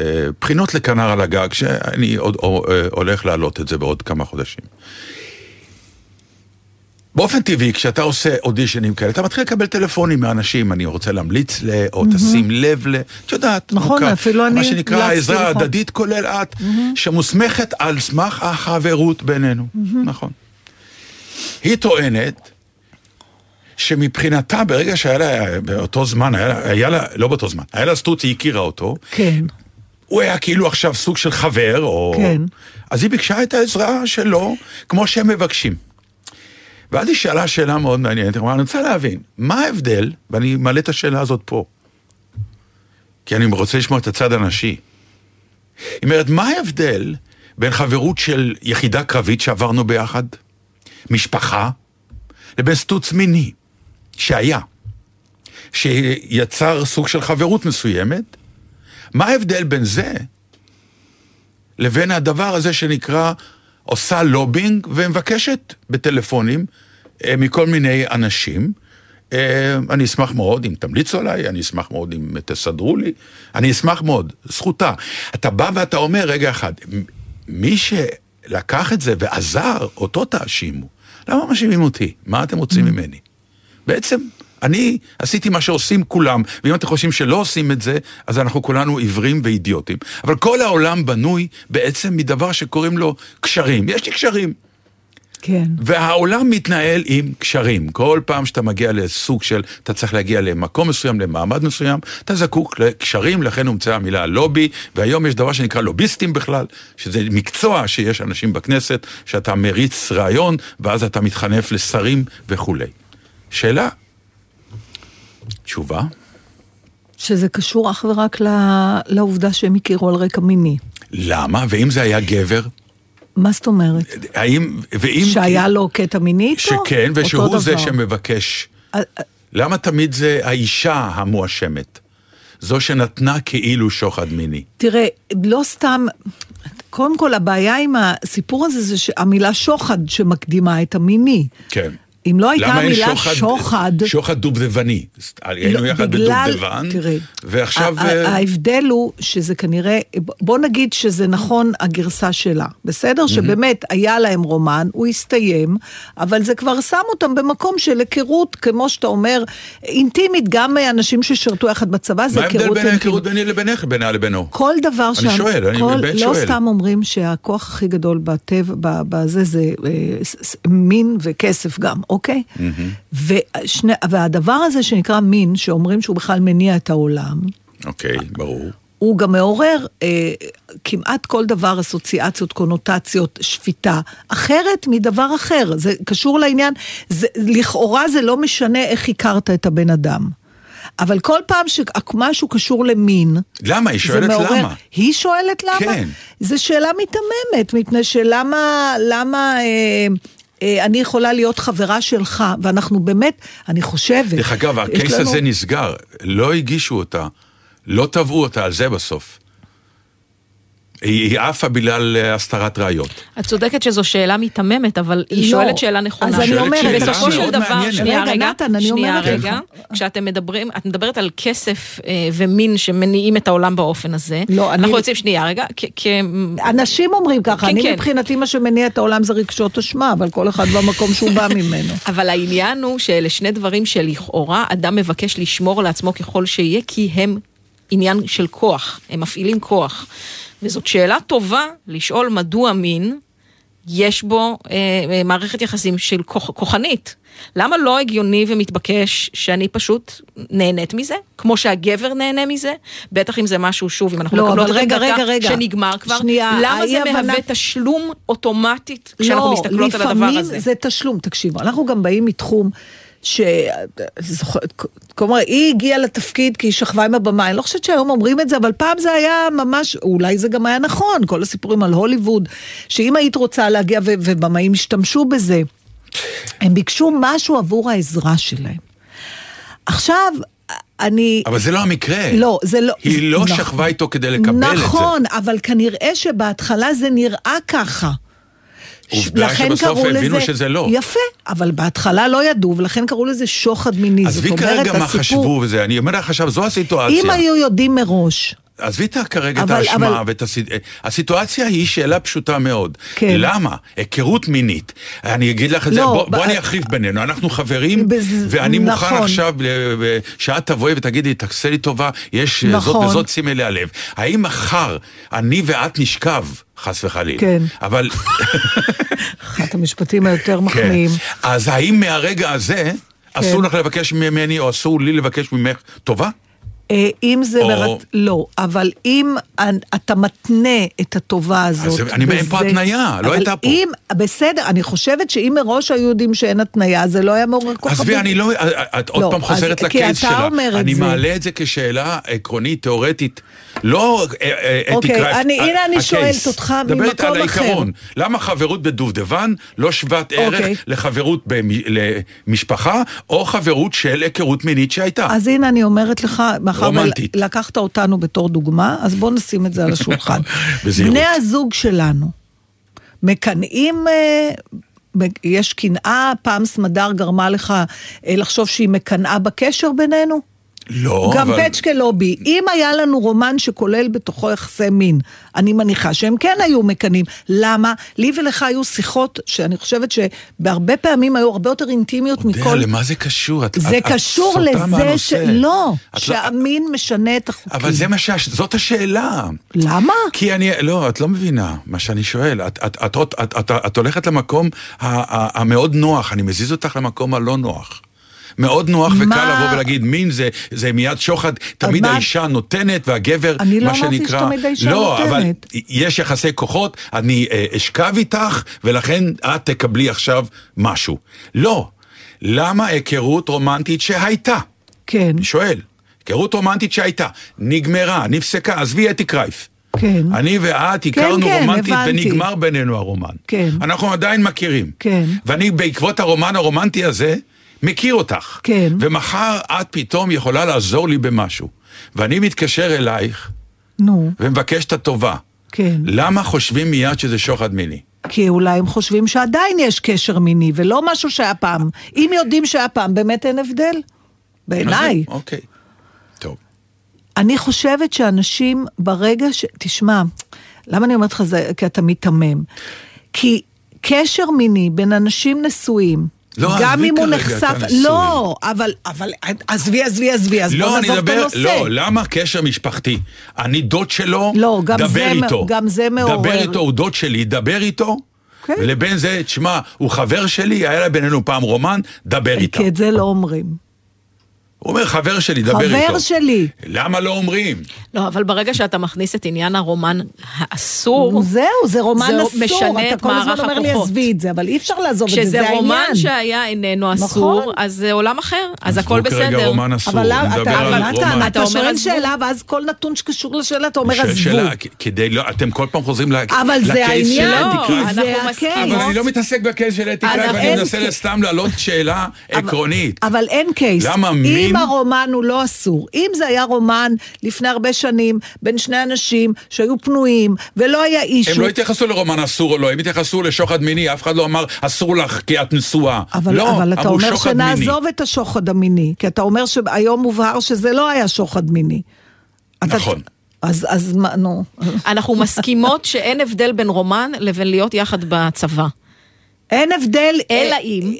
אה, בחינות לכנר על הגג, שאני עוד אה, הולך להעלות את זה בעוד כמה חודשים. באופן טבעי, כשאתה עושה אודישנים כאלה, אתה מתחיל לקבל טלפונים מאנשים, אני רוצה להמליץ ל... או תשים לב ל... את יודעת, נכון, מוכר. אפילו אני מה שנקרא העזרה. ההדדית, כולל את, שמוסמכת על סמך החברות בינינו. נכון. היא טוענת שמבחינתה, ברגע שהיה לה, באותו זמן, היה לה, היה לה לא באותו זמן, היה לה סטוץ, היא הכירה אותו, כן. הוא היה כאילו עכשיו סוג של חבר, או... כן. אז היא ביקשה את העזרה שלו, כמו שהם מבקשים. ואז היא שאלה שאלה מאוד מעניינת, היא אמרה, אני רוצה להבין, מה ההבדל, ואני מעלה את השאלה הזאת פה, כי אני רוצה לשמוע את הצד הנשי. היא אומרת, מה ההבדל בין חברות של יחידה קרבית שעברנו ביחד, משפחה, לבין סטוץ מיני, שהיה, שיצר סוג של חברות מסוימת, מה ההבדל בין זה לבין הדבר הזה שנקרא עושה לובינג ומבקשת בטלפונים אה, מכל מיני אנשים. אה, אני אשמח מאוד אם תמליצו עליי, אני אשמח מאוד אם תסדרו לי, אני אשמח מאוד, זכותה. אתה בא ואתה אומר, רגע אחד, מי שלקח את זה ועזר, אותו תאשימו. למה מאשימים אותי? מה אתם רוצים ממני? בעצם, אני עשיתי מה שעושים כולם, ואם אתם חושבים שלא עושים את זה, אז אנחנו כולנו עיוורים ואידיוטים. אבל כל העולם בנוי בעצם מדבר שקוראים לו קשרים. יש לי קשרים. כן. והעולם מתנהל עם קשרים. כל פעם שאתה מגיע לסוג של, אתה צריך להגיע למקום מסוים, למעמד מסוים, אתה זקוק לקשרים, לכן הומצאה המילה לובי, והיום יש דבר שנקרא לוביסטים בכלל, שזה מקצוע שיש אנשים בכנסת, שאתה מריץ רעיון, ואז אתה מתחנף לשרים וכולי. שאלה, תשובה, שזה קשור אך ורק לעובדה שהם הכירו על רקע מיני. למה? ואם זה היה גבר? מה זאת אומרת? האם, ואם... שהיה לו קטע מיני איתו? שכן, ושהוא זה דבר. שמבקש. אה, למה תמיד זה האישה המואשמת? זו שנתנה כאילו שוחד מיני. תראה, לא סתם, קודם כל הבעיה עם הסיפור הזה זה שהמילה שוחד שמקדימה את המיני. כן. אם לא הייתה המילה שוחד... שוחד דובדבני. היינו לא, יחד בגלל- בדובדבן, תראה, ועכשיו... אה, ההבדל הוא שזה כנראה, בוא נגיד שזה נכון הגרסה שלה, בסדר? שבאמת היה להם רומן, הוא הסתיים, אבל זה כבר שם אותם במקום של היכרות, כמו שאתה אומר, אינטימית, גם אנשים ששירתו יחד בצבא, זה מה היכרות ההבדל בין אינטימית. ההיכרות ביני לבינך, בינה לבינו? כל דבר אני שואל, אני באמת לא שואל. סתם אומרים שהכוח הכי גדול בטבע, בזה, זה אה, מין וכסף גם, אוקיי? ושני, והדבר הזה שנקרא מין, שאומרים שהוא בכלל מניע את העולם, אוקיי, ברור. הוא גם מעורר אה, כמעט כל דבר, אסוציאציות, קונוטציות, שפיטה, אחרת מדבר אחר. זה קשור לעניין, זה, לכאורה זה לא משנה איך הכרת את הבן אדם. אבל כל פעם שמשהו קשור למין, למה? היא שואלת מעורר- למה. היא שואלת למה? כן. זו שאלה מיתממת, מפני שלמה, למה... אה, אני יכולה להיות חברה שלך, ואנחנו באמת, אני חושבת... דרך אגב, הקייס לנו- הזה נסגר, לא הגישו אותה, לא תבעו אותה על זה בסוף. היא היא עפה בגלל אה, הסתרת ראיות. את צודקת שזו שאלה מיתממת, אבל היא לא. שואלת שאלה נכונה. אז אני אומרת, בסופו של דבר. שנייה רגע, שנייה רגע, כשאתם מדברים, את מדברת על כסף אה, ומין שמניעים את העולם באופן הזה. לא, אני- אנחנו יוצאים, שנייה רגע, כ- כ... אנשים אומרים ככה, כן, אני כן. מבחינתי מה שמניע את העולם זה רגשות אשמה, אבל כל אחד במקום שהוא בא ממנו. (laughs) אבל העניין הוא שאלה שני דברים שלכאורה אדם מבקש לשמור לעצמו ככל שיהיה, כי הם עניין של כוח, הם מפעילים כוח. וזאת שאלה טובה לשאול מדוע מין יש בו אה, אה, מערכת יחסים של כוח, כוחנית. למה לא הגיוני ומתבקש שאני פשוט נהנית מזה, כמו שהגבר נהנה מזה? בטח אם זה משהו, שוב, אם אנחנו לא, מקבלות רגע, רגע, רגע. שנגמר כבר, שנייה, למה זה האי-הבנה- מהווה תשלום אוטומטית כשאנחנו מסתכלות על הדבר לא, לפעמים הזה? זה תשלום, תקשיבו, אנחנו גם באים מתחום ש... כלומר, היא הגיעה לתפקיד כי היא שכבה עם הבמה, אני לא חושבת שהיום אומרים את זה, אבל פעם זה היה ממש, אולי זה גם היה נכון, כל הסיפורים על הוליווד, שאם היית רוצה להגיע, ו- ובמאים השתמשו בזה, הם ביקשו משהו עבור העזרה שלהם. עכשיו, אני... אבל זה לא המקרה. לא, זה לא... היא לא נכון. שכבה איתו כדי לקבל את זה. נכון, אבל כנראה שבהתחלה זה נראה ככה. עובדה שבסוף הבינו לזה- שזה לא. יפה, אבל בהתחלה לא ידעו, ולכן קראו לזה שוחד מיני. עזבי זאת כרגע מה הסיפור- חשבו וזה, אני אומר לך עכשיו, זו הסיטואציה. אם היו יודעים מראש, עזבי את כרגע את אבל- האשמה אבל- ואת הסיט... הסיטואציה היא שאלה פשוטה מאוד. כן. למה? היכרות מינית. אני אגיד לך את זה, לא, בוא, ב- בוא אני אחליף בינינו, אנחנו חברים, בז- ואני מוכן נכון. עכשיו ל- ב- שאת תבואי ותגידי, תעשה לי טובה, יש זאת נכון. וזאת שימי לי הלב. האם מחר אני ואת נשכב, חס וחלילה, כן. אבל... אחד המשפטים היותר כן. מחמיאים. אז האם מהרגע הזה... אסור לך לבקש ממני, או אסור לי לבקש ממך טובה? אה, אם זה או- מרת... לא, אבל אם אתה מתנה את הטובה הזאת... אז אני- אין פה התניה, לא הייתה פה. אם, בסדר, אני חושבת שאם מראש היו יודעים שאין התניה, זה לא היה מעורר כוכבים. עזבי, אני לא, את עוד לא, פעם אז חוזרת לקייס שלה. אומר את אני זה. מעלה את זה כשאלה עקרונית, תיאורטית. לא אה, אה, אתי אוקיי. אני- הנה אני. שואלת אותך על ממקום אחר. העיקרון. למה חברות בדובדבן לא שוות ערך אוקיי. לחברות במ- למשפחה, או חברות של היכרות מינית שהייתה? אז הנה אני אומרת לך, מאחר. ולקחת אותנו בתור דוגמה, אז בוא נשים את זה על השולחן. (laughs) בני הזוג שלנו מקנאים, אה, יש קנאה, פעם סמדר גרמה לך אה, לחשוב שהיא מקנאה בקשר בינינו? לא, גם אבל... פצ'קה לובי. אם היה לנו רומן שכולל בתוכו יחסי מין, אני מניחה שהם כן היו מקנאים. למה? לי ולך היו שיחות שאני חושבת שבהרבה פעמים היו הרבה יותר אינטימיות יודע, מכל... למה זה קשור? את- זה את- את קשור סוטה לזה. ש... לא, את שהמין משנה את החוקים. אבל זה מה שה... זאת השאלה. למה? כי אני, לא, את לא מבינה מה שאני שואל. את, את, את, את, את, את, את הולכת למקום המאוד נוח, אני מזיז אותך למקום הלא נוח. מאוד נוח וקל מה? לבוא ולהגיד מין זה, זה מיד שוחד, תמיד מה- האישה נותנת והגבר, אני לא מה אמרתי שנקרא... שתמיד האישה לא, אבל נותנת. יש יחסי כוחות, אני אה, אשכב איתך, ולכן את תקבלי עכשיו משהו. לא. למה היכרות רומנטית שהייתה? כן, אני שואל, היכרות רומנטית שהייתה, נגמרה, נפסקה, עזבי אתי קרייף. כן. אני ואת הכרנו כן, רומנטית הבנתי. ונגמר בינינו הרומן. כן. אנחנו עדיין מכירים. כן. ואני בעקבות הרומן הרומנטי הזה, מכיר אותך. כן. ומחר את פתאום יכולה לעזור לי במשהו. ואני מתקשר אלייך נו, ומבקש את הטובה. כן. למה חושבים מיד שזה שוחד מיני? כי אולי הם חושבים שעדיין יש קשר מיני, ולא משהו שהיה פעם. אם יודעים שהיה פעם, באמת אין הבדל. בעיניי. אוקיי. טוב. אני חושבת שאנשים ברגע ש... תשמע, למה אני אומרת לך זה? כי אתה מיתמם. כי קשר מיני בין אנשים נשואים, לא, גם אם הוא נחשף... לא, אבל, אבל עזבי, עזבי, עזבי, אז בוא לא, אני נעזוב את הנושא. לא, למה קשר משפחתי? אני דוד שלו, לא, גם דבר זה איתו. גם זה מעורר. דבר איתו, הוא דוד שלי, דבר איתו. כן. ולבין זה, תשמע, הוא חבר שלי, היה בינינו פעם רומן, דבר איתו. כי את זה לא אומרים. הוא אומר, חבר שלי, דבר איתו. חבר שלי. למה לא אומרים? לא, אבל ברגע שאתה מכניס את עניין הרומן האסור, זהו, זה רומן זה אסור. משנה אתה את כל הזמן מערך אומר לי, הכוחות. עזבי את זה, אבל אי אפשר לעזוב את זה, כשזה זה העניין. רומן שהיה איננו נכון. אסור, אז זה עולם אחר, אז הכל הוא כרגע בסדר. רומן אסור, אבל אני למה, מדבר אתה, על אבל רומן. אתה, אתה אתה אומר שואל עזבו. שאלה, ואז כל נתון שקשור לשאלה, אתה אומר עזבו. שאלה, כדי לא, אתם כל פעם חוזרים אבל זה לקייס של העניין, אתי לא, קרייף. כי זה הקייס. אבל אני לא מתעסק בקייס של אתי אז קרייף, אני אין מנסה. סתם להעלות שאלה עקרונית. אבל אין קייס. למה אם הרומן הוא לא אסור, אם זה היה רומן לפני הרבה שנים בין שני אנשים שהיו פנויים, ולא היה אישו... הם לא התייחסו לרומן אסור או לא, הם התייחסו לשוחד מיני, אף אחד לא אמר אסור לך כי את נשואה. אבל, לא, אבל אתה אומר שוחד מיני. שנעזוב את השוחד המיני, כי אתה אומר שהיום מובהר שזה לא היה שוחד מיני. אתה- נכון. אז, אז מה, נו. (laughs) אנחנו מסכימות שאין הבדל בין רומן לבין להיות יחד בצבא. אין הבדל... אלא אם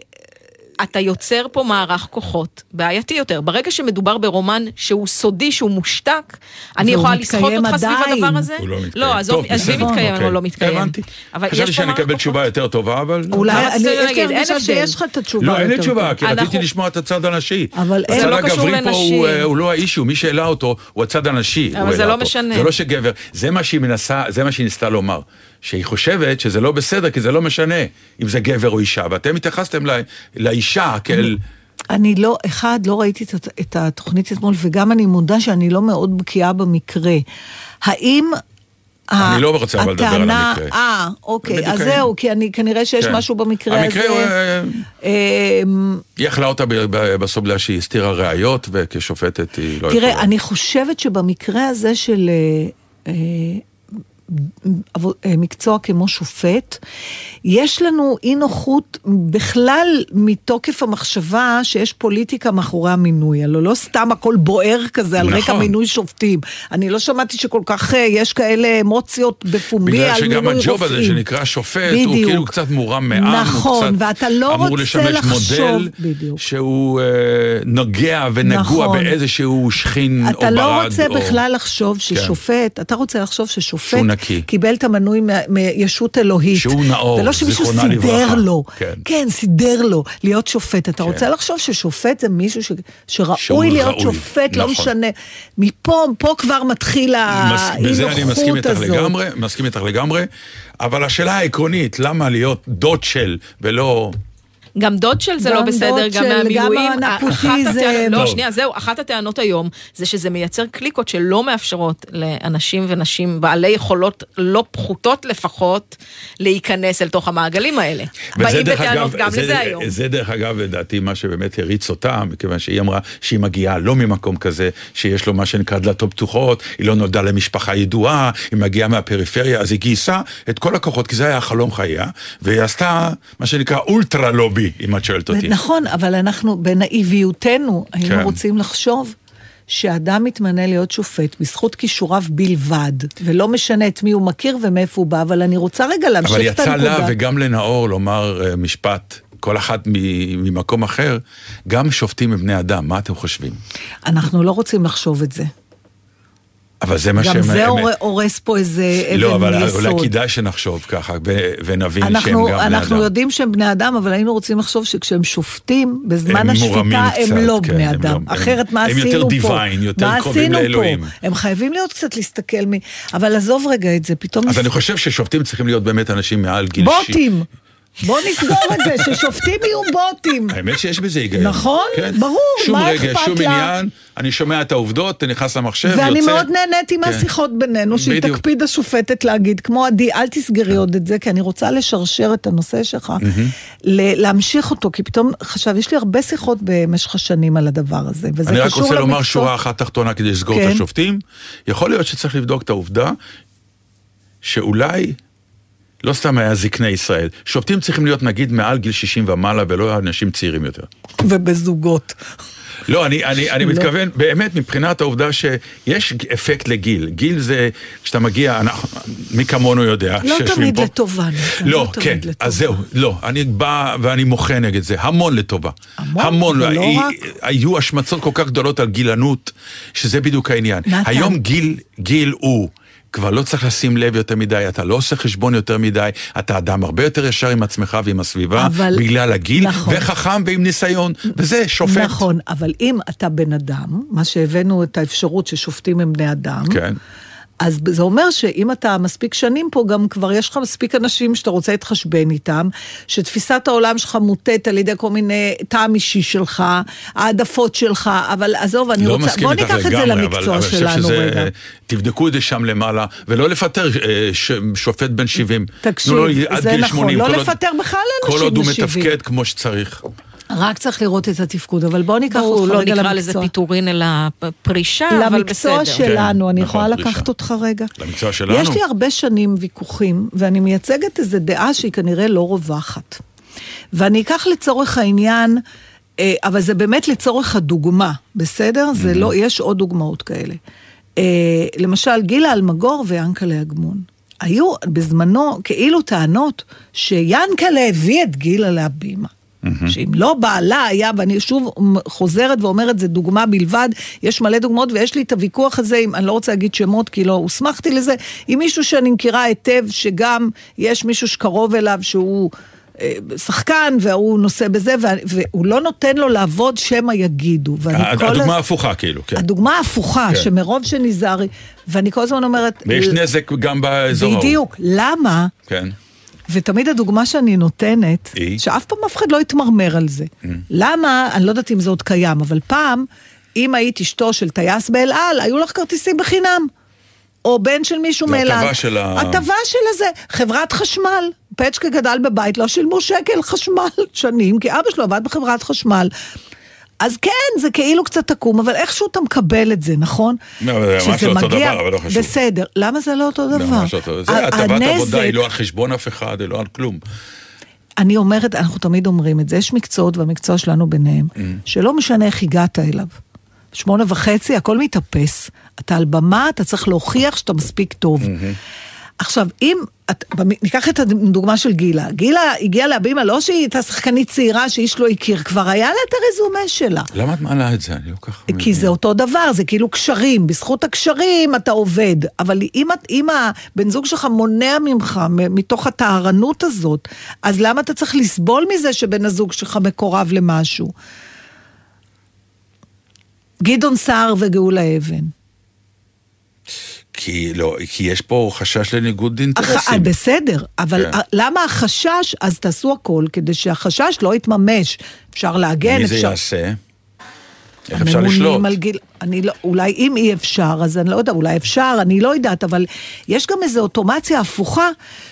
אתה יוצר פה מערך כוחות בעייתי יותר. ברגע שמדובר ברומן שהוא סודי, שהוא מושתק, אני יכולה לסחוט אותך סביב. הדבר הזה? הוא לא מתקיים. לא, עזוב, בסדר, מתקיים. או לא מתקיים. הבנתי. אבל יש חשבתי פה שאני אקבל. תשובה יותר טובה, אבל... אולי, יש לי הרגשה. שיש לך את התשובה. לא, אין לי יותר תשובה, טובה. כי רציתי לשמוע את הצד הנשי. אבל זה לא קשור הגברי פה לנשים. הוא, אה, הוא לא האישיו, מי שהעלה אותו הוא הצד הנשי. אבל זה לא. משנה. זה לא שגבר, זה מה שהיא מנסה, זה מה שהיא ניסתה לומר. שהיא חושבת שזה לא בסדר, כי זה לא משנה אם זה גבר או אישה, ואתם התייחסתם ל- לאישה כאל... אני לא, אחד, לא ראיתי את, את התוכנית אתמול, וגם אני מודה שאני לא מאוד בקיאה במקרה. האם... אני לא רוצה אבל לדבר על המקרה. אה, אוקיי, אז העניין. זהו, כי אני, כנראה שיש כן. משהו במקרה הזה. המקרה. אה, אמ, היא אכלה אותה בסוף בגלל שהיא הסתירה ראיות, וכשופטת היא לא יכולה. תראה, אני חושבת שבמקרה הזה של אה, אה, עבו- אה, מקצוע כמו שופט, יש לנו אי נוחות בכלל מתוקף המחשבה שיש פוליטיקה מאחורי המינוי. הלוא לא סתם הכל בוער כזה על רקע נכון. מינוי שופטים. אני לא שמעתי שכל כך אה, יש כאלה אמוציות בפומבי בגלל על מינוי שגם רופאים. הג'וב הזה שנקרא שופט, הוא בדיוק. כאילו קצת מורם מעם, נכון, הוא קצת לא אמור לשמש לחשוב- מודל בדיוק. שהוא אה, נוגע ונגוע נכון. באיזשהו שכין או ברד. אתה לא רוצה או... בכלל לחשוב ששופט, אתה רוצה לחשוב ששופט נקי. קיבל את המנוי מישות אלוהית. שהוא נאור, זה לא שמישהו זיכרונה סידר לברכה. לו. כן. כן, סידר לו להיות שופט. אתה כן. רוצה לחשוב ששופט זה מישהו ש- שראוי להיות ראוי, שופט, לא נכון. משנה. מפה, פה כבר מתחיל מס- בזה אני מסכים האי-נוחות איתך הזאת. לגמרי, מסכים איתך לגמרי, אבל השאלה העקרונית, למה להיות דוד של ולא... גם דוד של זה לא בסדר, גם של, מהמילואים. גם הנפוטיזם. לא, טוב. שנייה, זהו, אחת הטענות היום זה שזה מייצר קליקות שלא מאפשרות לאנשים ונשים בעלי יכולות לא פחותות לפחות להיכנס אל תוך המעגלים האלה. באים בטענות גם זה, לזה היום. זה דרך אגב לדעתי מה שבאמת הריץ אותה, מכיוון שהיא אמרה שהיא מגיעה לא ממקום כזה, שיש לו מה שנקרא דלתות פתוחות, היא לא נולדה למשפחה ידועה, היא מגיעה מהפריפריה, אז היא גייסה את כל הכוחות, כי זה היה חלום חייה, והיא עשתה מה שנקרא אולטרה לובי, אם את שואלת אותי. נכון, אבל אנחנו, בנאיביותנו, היינו כן. רוצים לחשוב שאדם מתמנה להיות שופט בזכות כישוריו בלבד, ולא משנה את מי הוא מכיר ומאיפה הוא בא, אבל אני רוצה רגע להמשיך אבל את יצא הנקודה. לה וגם לנאור לומר אה, משפט, כל אחת ממקום אחר, גם שופטים הם בני אדם, מה אתם חושבים? אנחנו לא רוצים לחשוב את זה. אבל זה מה גם שהם... זה הם- הור- הורס פה איזה אבן לא, אבל יסוד. אולי כדאי שנחשוב ככה ו- ונבין שהם אנחנו, גם בני אנחנו אדם. יודעים שהם בני אדם, אבל היינו רוצים לחשוב שכשהם שופטים, בזמן הם השפיטה הם לא כן, בני הם אדם. לא- אחרת הם- מה הם עשינו יותר פה? divine, יותר מה קרובים עשינו לאלוהים. פה? הם חייבים להיות קצת להסתכל מ... אבל עזוב רגע את זה, פתאום... אז אני חושב ששופטים צריכים להיות באמת אנשים מעל גיל... בוטים! בוא נסגור את זה, ששופטים יהיו בוטים. האמת שיש בזה היגיון. נכון, כן? ברור, שום מה רגע, אכפת שום לה? עניין, אני שומע את העובדות, אני נכנס למחשב, ואני יוצא. מאוד נהניתי מהשיחות בינינו, שהיא בדיוק. תקפיד השופטת להגיד, כמו עדי, אל תסגרי עוד את זה, כי אני רוצה לשרשר את הנושא שלך, ל- להמשיך אותו, כי פתאום, עכשיו, יש לי הרבה שיחות במשך השנים על הדבר הזה, וזה אני רק קשור רוצה לומר למקצוע- שורה אחת תחתונה כדי לסגור כן. את השופטים. יכול להיות שצריך לבדוק את העובדה שאולי, לא סתם היה זקני ישראל, שופטים צריכים להיות נגיד מעל גיל 60 ומעלה ולא אנשים צעירים יותר. ובזוגות. לא, אני, אני, אני לא. מתכוון באמת מבחינת העובדה שיש אפקט לגיל. גיל זה, כשאתה מגיע, אנחנו, מי כמונו יודע, לא תמיד פה. לטובה, לא, לא כן, לטובה. אז זהו, לא, אני בא ואני מוחה נגד זה, המון לטובה. המון, המון, ולא הי- רק. היו השמצות כל כך גדולות על גילנות, שזה בדיוק העניין. נתן. היום גיל, גיל הוא... כבר לא צריך לשים לב יותר מדי, אתה לא עושה חשבון יותר מדי, אתה אדם הרבה יותר ישר עם עצמך ועם הסביבה, אבל- בגלל הגיל, נכון. וחכם ועם ניסיון, וזה שופט. נכון, אבל אם אתה בן אדם, מה שהבאנו את האפשרות ששופטים הם בני אדם, כן. אז זה אומר שאם אתה מספיק שנים פה, גם כבר יש לך מספיק אנשים שאתה רוצה להתחשבן איתם, שתפיסת העולם שלך מוטט על ידי כל מיני טעם אישי שלך, העדפות שלך, אבל עזוב, אני לא רוצה, בוא ניקח את זה אבל- למקצוע אבל שלנו חושב שזה, רגע. תבדקו את זה שם למעלה, ולא לפטר אה, ש- שופט בן 70. תקשיב, לו עד זה נכון, 80, לא לפטר בכלל אנשים כל עוד הוא בן 70. מתפקד כמו שצריך. רק צריך לראות את התפקוד, אבל בוא ניקח ברור, אותך לא רגע נקרא לזה למקצוע. פיטורין אלא פרישה, אבל בסדר. למקצוע שלנו, אני נכון, יכולה פרישה. לקחת אותך רגע? למקצוע שלנו? יש לי הרבה שנים ויכוחים, ואני מייצגת איזו דעה שהיא כנראה לא רווחת. ואני אקח לצורך העניין, אה, אבל זה באמת לצורך הדוגמה, בסדר? זה לא, יש עוד דוגמאות כאלה. אה, למשל, גילה אלמגור ויענקלה אגמון. היו בזמנו כאילו טענות שיענקלה הביא את גילה להבימה. שאם לא בעלה היה, ואני שוב חוזרת ואומרת, זה דוגמה בלבד, יש מלא דוגמאות, ויש לי את הוויכוח הזה, עם, אני לא רוצה להגיד שמות כי לא הוסמכתי לזה, עם מישהו שאני מכירה היטב, שגם יש מישהו שקרוב אליו שהוא... אה, שחקן, והוא נושא בזה, וה- והוא לא נותן לו לעבוד שמא יגידו. כל הדוגמה הז- ההפוכה כאילו, כן. הדוגמה ההפוכה, כן. שמרוב שנזהרי, ואני כל הזמן אומרת... ויש ל- נזק גם באזור ההוא. בדיוק, למה? כן. ותמיד הדוגמה שאני נותנת, היא? שאף פעם אף אחד לא יתמרמר על זה. למה, אני לא יודעת אם זה עוד קיים, אבל פעם, אם היית אשתו של טייס באל על, היו לך כרטיסים בחינם. או בן של מישהו מאל על. הטבה של ה- הטבה של הזה. חברת חשמל. פצ'קה גדל בבית, לא שילמו שקל חשמל (laughs) שנים, כי אבא שלו עבד בחברת חשמל. אז כן, זה כאילו קצת עקום, אבל איכשהו אתה מקבל את זה, נכון? לא, אבל זה ממש לא אותו דבר, אבל לא חשוב. בסדר, למה זה לא אותו זה דבר? ממש לא. זה ה- הטבת עבודה, היא לא על חשבון אף אחד, היא לא על כלום. אני אומרת, אנחנו תמיד אומרים את זה, יש מקצועות, והמקצוע שלנו ביניהם, Mm. שלא משנה איך הגעת אליו. שמונה וחצי, הכל מתאפס. אתה על במה, אתה צריך להוכיח שאתה מספיק טוב. Mm-hmm. עכשיו, אם, את, ניקח את הדוגמה של גילה. גילה הגיעה להבימה, לא שהיא הייתה שחקנית צעירה שאיש לא הכיר, כבר היה לה את הרזומה שלה. למה את מעלה את זה? אני לא כל כך... כי מבין. זה אותו דבר, זה כאילו קשרים, בזכות הקשרים אתה עובד, אבל אם, אם הבן זוג שלך מונע ממך, מתוך הטהרנות הזאת, אז למה אתה צריך לסבול מזה שבן הזוג שלך מקורב למשהו? גדעון סער וגאולה אבן. כי לא, כי יש פה חשש לניגוד. אינטרסים. בסדר, אבל כן. למה החשש, אז תעשו הכל כדי שהחשש לא יתממש. אפשר להגן, מי זה אפשר... יעשה? איך אפשר לשלוט? על גיל... אני לא, אולי אם אי אפשר, אז אני לא יודע, אולי אפשר, אני לא יודעת, אבל יש גם איזו אוטומציה הפוכה,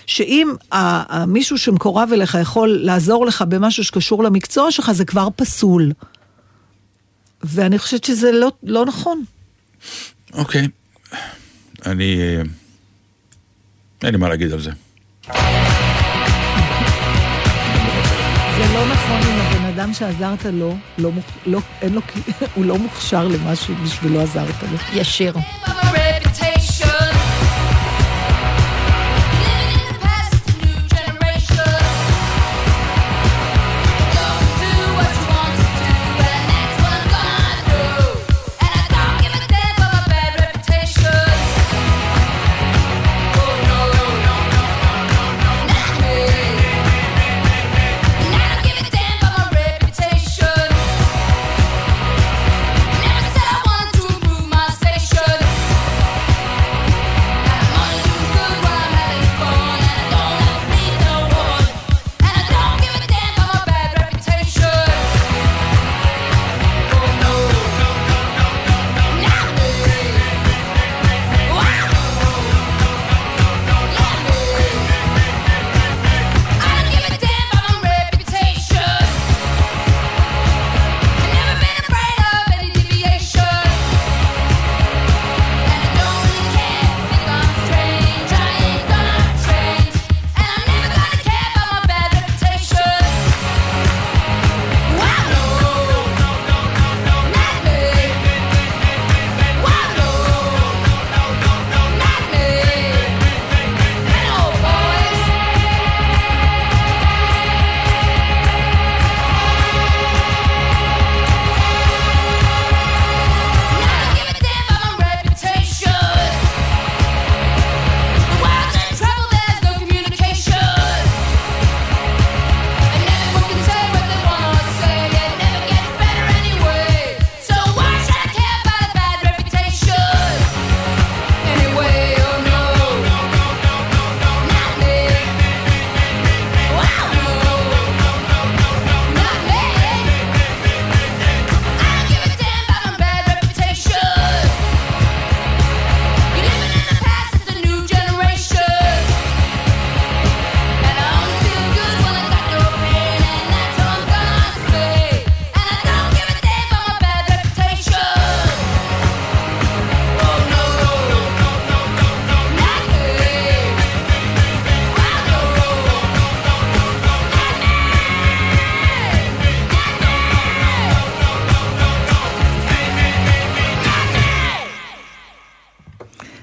שאם ה- מישהו שמקורב אליך יכול לעזור לך במשהו שקשור למקצוע שלך, זה כבר פסול. ואני חושבת שזה לא, לא נכון. אוקיי. אני... אה, אין לי מה להגיד על זה. זה לא נכון אם הבן אדם שעזרת לו, לא, לא, אין לו, (laughs) הוא לא מוכשר למשהו בשבילו עזרת לו. יש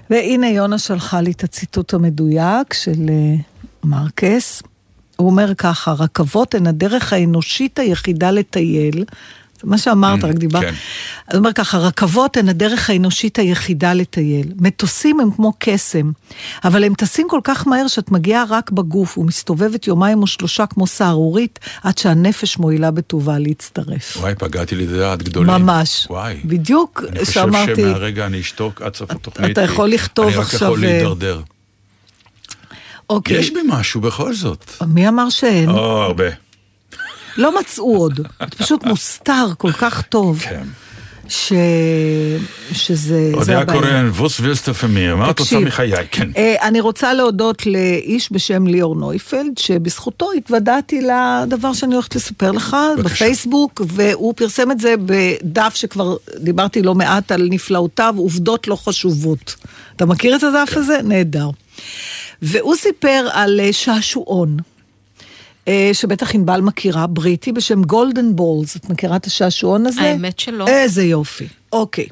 והנה יונה שלחה לי את הציטוט המדויק של אה, מרקס. הוא אומר ככה, רכבות הן הדרך האנושית היחידה לטייל. מה שאמרת, רק דיברת. כן. הוא אומר ככה, רכבות הן הדרך האנושית היחידה לטייל. מטוסים הם כמו קסם, אבל הם טסים כל כך מהר שאת מגיעה רק בגוף ומסתובבת יומיים או שלושה כמו סהרורית, עד שהנפש מועילה בטובה להצטרף. וואי, פגעתי לדעת גדולים. ממש. וואי. בדיוק אני חושב שאמרתי... שמהרגע אני אשתוק עד סוף התוכנית. אתה יכול לכתוב אני רק עכשיו, יכול אה, להידרדר. אוקיי. יש בי משהו בכל זאת. מי אמר שאין? או, הרבה. לא מצאו עוד. זה פשוט מוסתר כל כך טוב. כן. ש... שזה... זה אודיה הבעיה. קורן, ווס וילסטר פמיר, מה את רוצה מחיי? כן. אה, אני רוצה להודות לאיש בשם ליאור נויפלד, שבזכותו התוודעתי לדבר שאני הולכת לספר לך בבקשה. בפייסבוק, והוא פרסם את זה בדף שכבר דיברתי לא מעט על נפלאותיו, עובדות לא חשובות. אתה מכיר את הדף כן. הזה? נהדר. והוא סיפר על אה, שעשועון. אה, שבטח ענבל מכירה, בריטי בשם גולדן בולס. את מכירה את השעשועון הזה? האמת שלא. איזה יופי. אוקיי.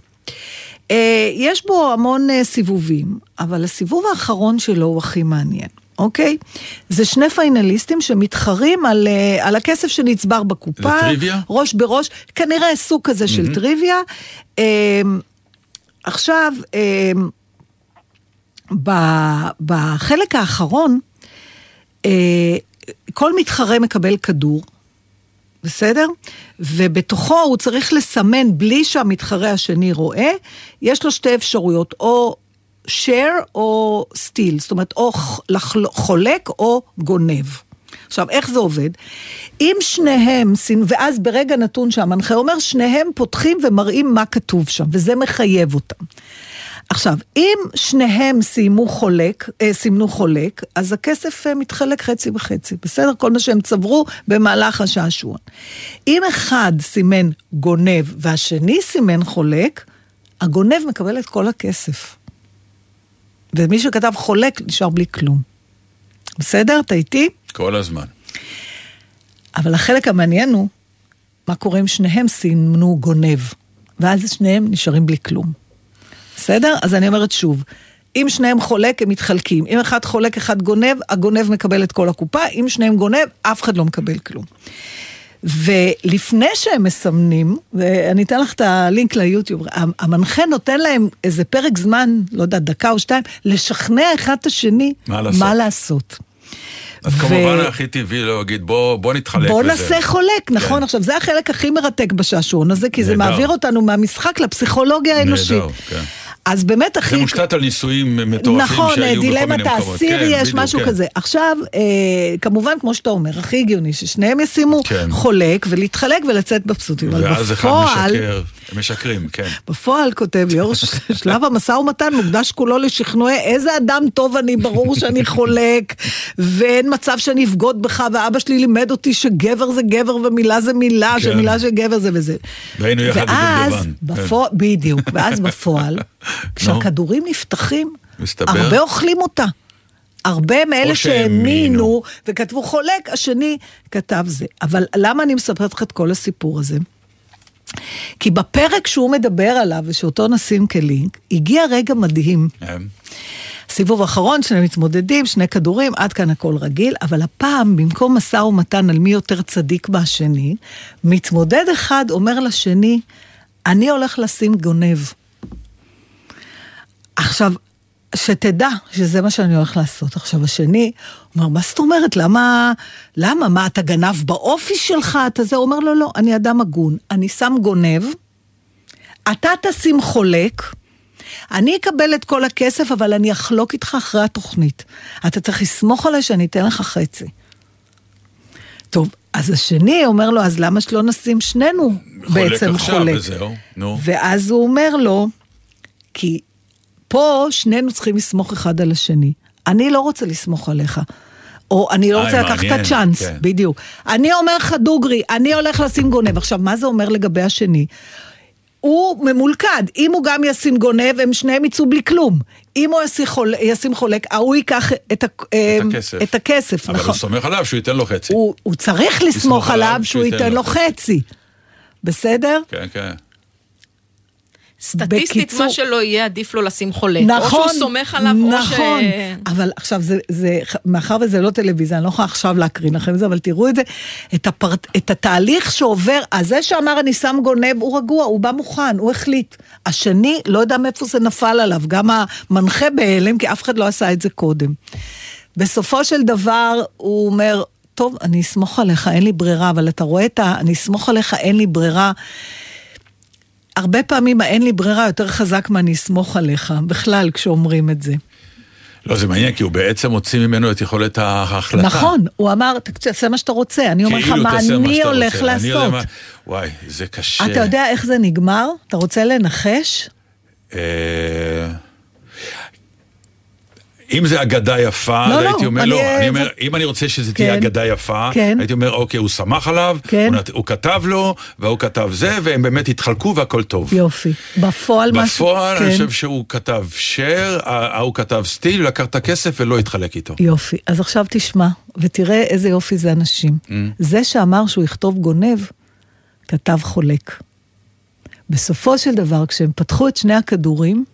אה, יש בו המון אה, סיבובים, אבל הסיבוב האחרון שלו הוא הכי מעניין, אוקיי? זה שני פיינליסטים שמתחרים על, על הכסף שנצבר בקופה. זה טריוויה? ראש בראש, כנראה סוג כזה של טריוויה. אה, עכשיו, ב- בחלק האחרון, כל מתחרה מקבל כדור, בסדר? ובתוכו הוא צריך לסמן בלי שהמתחרה השני רואה, יש לו שתי אפשרויות, או share או steal, זאת אומרת, או חולק או גונב. עכשיו, איך זה עובד? אם שניהם, ואז ברגע נתון שהמנחה אומר, שניהם פותחים ומראים מה כתוב שם, וזה מחייב אותם. עכשיו, אם שניהם סיימו חולק, אה, סימנו חולק, אז הכסף אה, מתחלק חצי בחצי, בסדר? כל מה שהם צברו במהלך השעשועון. אם אחד סימן גונב והשני סימן חולק, הגונב מקבל את כל הכסף. ומי שכתב חולק נשאר בלי כלום. בסדר? אתה איתי? כל הזמן. אבל החלק המעניין הוא, מה קורה אם שניהם סימנו גונב, ואז שניהם נשארים בלי כלום. בסדר? אז אני אומרת שוב, אם שניהם חולק, הם מתחלקים. אם אחד חולק, אחד גונב, הגונב מקבל את כל הקופה, אם שניהם גונב, אף אחד לא מקבל כלום. ולפני שהם מסמנים, ואני אתן לך את הלינק ליוטיוב, המנחה נותן להם איזה פרק זמן, לא יודעת, דקה או שתיים, לשכנע אחד את השני מה לעשות. מה לעשות. אז ו- כמובן הכי טבעי להגיד, בוא בוא נתחלק בוא בזה. נעשה חולק, נכון? עכשיו, זה החלק הכי מרתק בשעשועון הזה, כי זה נהדר. מעביר אותנו מהמשחק לפסיכולוגיה האנושית. נהדר, כן. אז באמת הכי... זה מושתת על ניסויים מטורפים נכון, שהיו בכל מיני דילמת מקומות. האסיר כן, יש, משהו כן. כזה. עכשיו, אה, כמובן, כמו שאתה אומר, הכי הגיוני, ששניהם ישימו כן. חולק ולהתחלק ולצאת מבסוטים. אבל ואז אחד משקר, משקרים, כן. בפועל, כותב ליאור, (laughs) שלב המשא ומתן מוקדש כולו לשכנועי איזה אדם טוב אני, ברור שאני חולק, ואין מצב שאני אבגוד בך, ואבא שלי לימד אותי שגבר זה גבר ומילה זה מילה, כן. שמילה של גבר זה וזה. והיינו יחד ואז, בדובדבן, כן. בפועל, בדיוק, ואז בפועל, (laughs) כשהכדורים נפתחים, מסתבר? הרבה אוכלים אותה. הרבה מאלה. שהאמינו וכתבו חולק, השני כתב זה. אבל למה אני מספרת לך את כל הסיפור הזה? כי בפרק שהוא מדבר עליו, ושאותו נשים כלינק, הגיע רגע מדהים. הם. סיבוב אחרון, שני מתמודדים, שני כדורים, עד כאן הכל רגיל, אבל הפעם, במקום משא ומתן על מי יותר צדיק מהשני, מתמודד אחד אומר לשני, אני הולך לשים גונב. עכשיו, שתדע שזה מה שאני הולך לעשות. עכשיו, השני אומר, מה זאת אומרת? למה, למה? מה, אתה גנב באופי שלך? אתה זה? הוא אומר, לא, לא, אני אדם הגון. אני שם גונב, אתה תשים חולק, אני אקבל את כל הכסף, אבל אני אחלוק איתך אחרי התוכנית. אתה צריך לסמוך עליי שאני אתן לך חצי. טוב, אז השני אומר לו, אז למה שלא נשים שנינו חולק בעצם עכשיו חולק? וזהו, נו. ואז הוא אומר לו, כי פה שנינו צריכים לסמוך אחד על השני. אני לא רוצה לסמוך עליך. או אני לא אה, רוצה לקחת את הצ'אנס, כן. בדיוק. אני אומר לך דוגרי, אני הולך לשים גונב. עכשיו, מה זה אומר לגבי השני? הוא ממולכד, אם הוא גם ישים גונב, הם שניהם יצאו בלי כלום. אם הוא ישים, חול, ישים חולק, ההוא ייקח את, ה, אמ, הכסף. את הכסף. אבל נכון. הוא סומך עליו שהוא ייתן לו חצי. הוא, הוא צריך לסמוך עליו שהוא ייתן לו חצי. בסדר? כן, כן. סטטיסטית, בקיצור- מה שלא יהיה, עדיף לו לשים חולה. או נכון, שהוא סומך עליו, נכון. או ש... אבל עכשיו, זה, זה, מאחר וזה לא טלוויזיה, אני לא יכולה עכשיו להקרין לכם את זה, אבל תראו את זה, את, הפרט, את התהליך שעובר, אז זה שאמר אני שם גונב, הוא רגוע, הוא בא מוכן, הוא החליט. השני, לא יודע מאיפה זה נפל עליו, גם המנחה בהלם, כי אף אחד לא עשה את זה קודם. בסופו של דבר, הוא אומר, טוב, אני אסמוך עליך, אין לי ברירה, אבל אתה רואה את ה... אני אסמוך עליך, אין לי ברירה. הרבה פעמים האין לי ברירה יותר חזק מה אני אסמוך עליך, בכלל, כשאומרים את זה. לא, זה מעניין, כי הוא בעצם הוציא ממנו את יכולת ההחלטה. נכון, הוא אמר, תעשה מה שאתה רוצה, אני אומר לך כאילו מה אני הולך לעשות. וואי, זה קשה. אתה יודע איך זה נגמר? אתה רוצה לנחש? אם זה אגדה יפה, לא, לא, הייתי אומר, אני, לא, אה, אני אומר, אם אני רוצה שזה תהיה כן, אגדה יפה, כן. הייתי אומר, אוקיי, הוא סמך עליו, כן. הוא נת- הוא כתב לו, והוא כתב זה, והם באמת התחלקו והכל טוב. יופי. בפועל משהו... בפועל, אני כן. חושב שהוא כתב שר, ההוא כתב סטיל, לקח את הכסף ולא התחלק איתו. יופי. אז עכשיו תשמע, ותראה איזה יופי זה אנשים. Mm. זה שאמר שהוא יכתוב גונב, כתב חולק. בסופו של דבר, כשהם פתחו את שני הכדורים,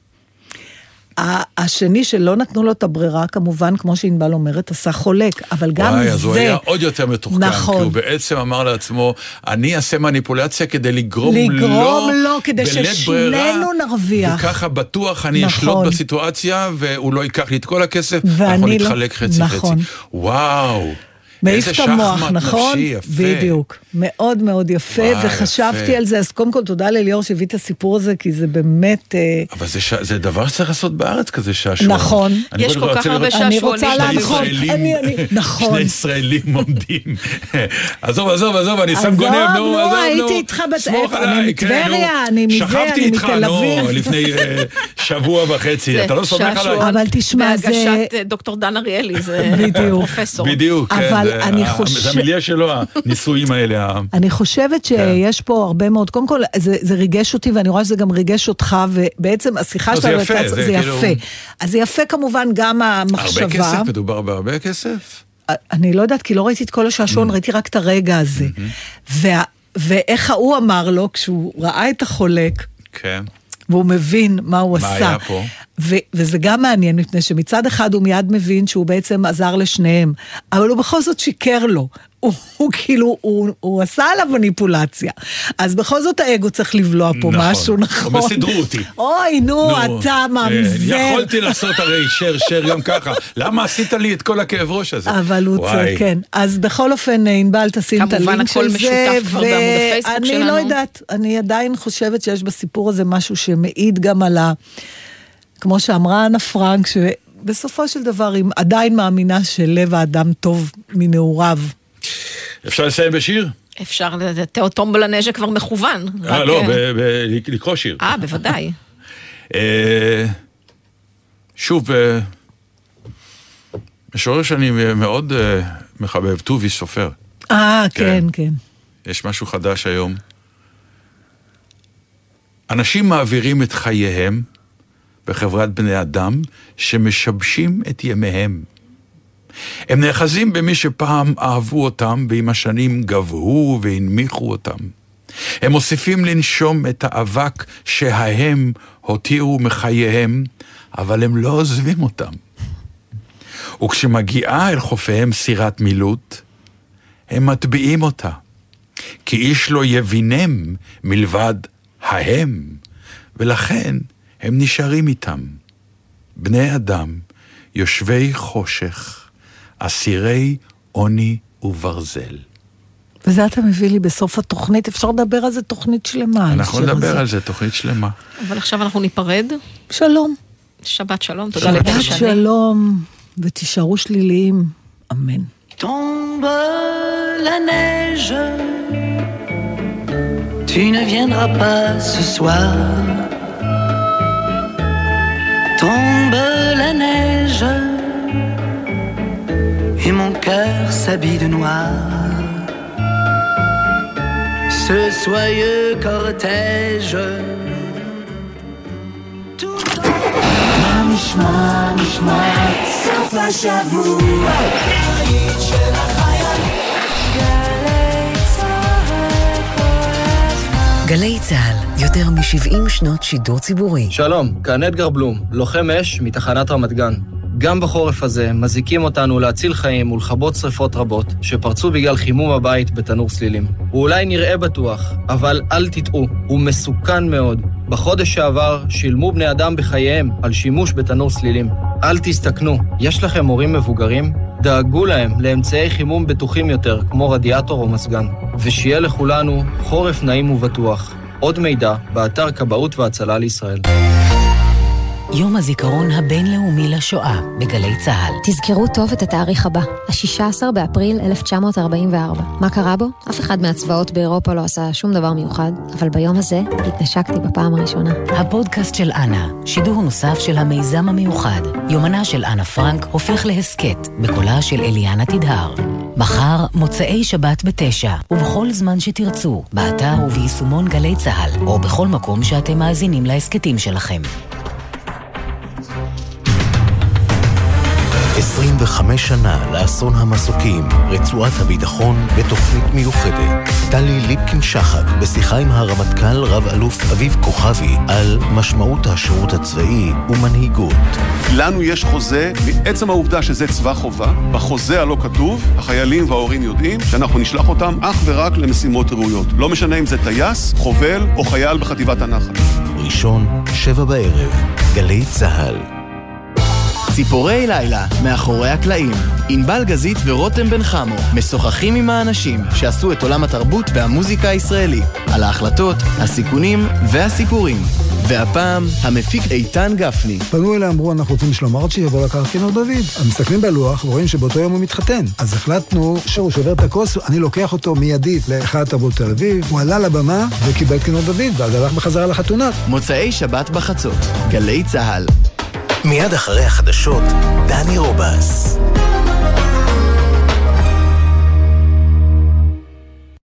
השני שלא נתנו לו את הברירה, כמובן, כמו שענבל אומרת, עשה חולק, אבל גם וואי, זה... אז הוא היה עוד יותר מתוחכם, נכון. כי הוא בעצם אמר לעצמו, אני אעשה מניפולציה כדי לגרום לו, לגרום לו, כדי ששנינו נרוויח. וככה בטוח אני נכון. אשלוט בסיטואציה, והוא לא ייקח לי את כל הכסף, ואני אנחנו לא- נתחלק חצי נכון. חצי. וואו, איזה שחמט נכון? נפשי, יפה. בדיוק. מאוד מאוד יפה, וואי, וחשבתי יפה. על זה, אז קודם כל תודה לליאור שהביא את הסיפור הזה, כי זה באמת... אה, אבל זה, ש... זה דבר שצריך לעשות בארץ כזה שעשוע. נכון. יש כל כך הרבה לראות אני שעשועונים. רוצה שני להנחות, ישראלים, אני- אני- (laughs) נכון. שני ישראלים עומדים. (laughs) עזוב, עזוב, עזוב, אני שם עזוב, גונב, נו, נו, עזוב, נו. הייתי איתך איפה? אני כן, מטבריה, נו. אני מזה, שכבתי אני איתך, מתל נו, אביב. לפני אה, שבוע וחצי, אתה לא סומך עליי? שעשועון אבל תשמע, זה- בהגשת אה, דוקטור דן אריאלי, זה. פרופסור. בדיוק, כן. אבל אני ה- חושב- זה המיליה שלו, הניסויים האלה. ה- אני חושבת שיש פה הרבה מאוד, קודם כל זה, זה ריגש אותי ואני רואה שזה גם ריגש אותך ובעצם השיחה לא, זה שלנו יפה, הייתה- זה זה כאילו- יפה. אז זה יפה כמובן גם המחשבה. הרבה כסף? מדובר בהרבה כסף? אני לא יודעת, כי לא ראיתי את כל השעשועון, Mm. ראיתי רק את הרגע הזה. וה, ואיך ההוא אמר לו, כשהוא ראה את החולק, כן. והוא מבין מה הוא מה עשה. היה פה? ו- וזה גם מעניין, מפני שמצד אחד הוא מיד מבין שהוא בעצם עזר לשניהם, אבל הוא בכל זאת שיקר לו. (laughs) הוא, הוא כאילו, הוא, הוא עשה עליו מניפולציה. אז בכל זאת האגו צריך לבלוע פה נכון. משהו, נכון? אבל סידרו אותי. אוי, נו, נו, אתה אה, ממזר. יכולתי לעשות הרי שר שר גם ככה. למה עשית לי את כל הכאב ראש הזה? אבל הוא. צודק, כן. אז בכל אופן, ענבל, תשים את כמובן, הלינק הכל של זה. משותף כבר בעמוד הפייסבוק ואני שלנו. לא יודעת, אני עדיין חושבת שיש בסיפור הזה משהו שמעיד גם על ה... כמו שאמרה אנה פרנק, שבסופו של דבר היא עדיין מאמינה שלב האדם טוב מנעוריו. אפשר לסיים בשיר? אפשר, טומבולה נז'ה כבר מכוון. אה, לא, אה, ב- ב- לקרוא שיר. אה, בוודאי. (laughs) אה, שוב, אה, משורר שאני מאוד מחבב, טובי סופר. אה, כן. כן, כן. יש משהו חדש היום. אנשים מעבירים את חייהם בחברת בני אדם שמשבשים את ימיהם. הם נאחזים במי שפעם אהבו אותם ועם השנים גבהו והנמיכו אותם. הם מוסיפים לנשום את האבק שההם הותירו מחייהם, אבל הם לא עוזבים אותם. וכשמגיעה אל חופיהם סירת מילוט, הם מטביעים אותה, כי איש לא יבינם מלבד ההם, ולכן הם נשארים איתם. בני אדם, יושבי חושך, אסירי עוני וברזל. וזה אתה מביא לי בסוף התוכנית, אפשר לדבר על זה תוכנית שלמה. אנחנו נדבר הזה. על זה, תוכנית שלמה. אבל עכשיו אנחנו ניפרד. שלום. שבת שלום, תודה לבן שבת שני. שלום, ותישארו שליליים. אמן. Tombe la neige, tu ne viendras pas ce soir. Tombe la neige, et mon cœur s'habille de noir. Ce soyeux cortège. Tout en... גלי צה"ל, יותר מ-70 שנות שידור ציבורי. שלום, כאן אדגר בלום, לוחם אש מתחנת רמת גן. גם בחורף הזה מזיקים אותנו להציל חיים ולכבות שרפות רבות שפרצו בגלל חימום הבית בתנור סלילים. הוא אולי נראה בטוח, אבל אל תטעו, הוא מסוכן מאוד. בחודש שעבר שילמו בני אדם בחייהם על שימוש בתנור סלילים. אל תסתכנו, יש לכם הורים מבוגרים? דאגו להם לאמצעי חימום בטוחים יותר, כמו רדיאטור או מזגן. ושיהיה לכולנו חורף נעים ובטוח. עוד מידע, באתר כבאות והצלה לישראל. יום הזיכרון הבינלאומי לשואה בגלי צה"ל. תזכרו טוב את התאריך הבא, ה-16 באפריל 1944. מה קרה בו? אף אחד מהצבאות באירופה לא עשה שום דבר מיוחד, אבל ביום הזה התנשקתי בפעם הראשונה. הפודקאסט של אנה, שידור נוסף של המיזם המיוחד. יומנה של אנה פרנק הופך להסכת, בקולה של אליאנה תדהר. מחר, מוצאי שבת בתשע, ובכל זמן שתרצו, באתר וביישומון גלי צה"ל, או בכל מקום שאתם מאזינים להסכתים שלכם. 25 שנה לאסון המסוקים, רצועת הביטחון בתוכנית מיוחדת. טלי ליפקין-שחק בשיחה עם הרמטכ"ל רב-אלוף אביב כוכבי על משמעות השירות הצבאי ומנהיגות. לנו יש חוזה, מעצם העובדה שזה צבא חובה, בחוזה הלא כתוב, החיילים וההורים יודעים שאנחנו נשלח אותם אך ורק למשימות ראויות. לא משנה אם זה טייס, חובל או חייל בחטיבת הנחל. ראשון, שבע בערב, גלי צה"ל. ציפורי לילה, מאחורי הקלעים. ענבל גזית ורותם בן חמו משוחחים עם האנשים שעשו את עולם התרבות והמוזיקה הישראלי, על ההחלטות, הסיכונים והסיפורים. והפעם, המפיק איתן גפני. פנו אליי, אמרו, אנחנו רוצים שלמה ארצ'י יבוא לקחת כינור דוד. אז מסתכלים בלוח ורואים שבאותו יום הוא מתחתן. אז החלטנו שהוא שובר את הכוס, אני לוקח אותו מיידית להיכל התרבות תל אביב, הוא עלה לבמה וקיבל כינור דוד, ואז הלך בחזרה לחתונה. מוצאי שבת בחצות, גלי צה"ל. מיד אחרי החדשות, דני רובס.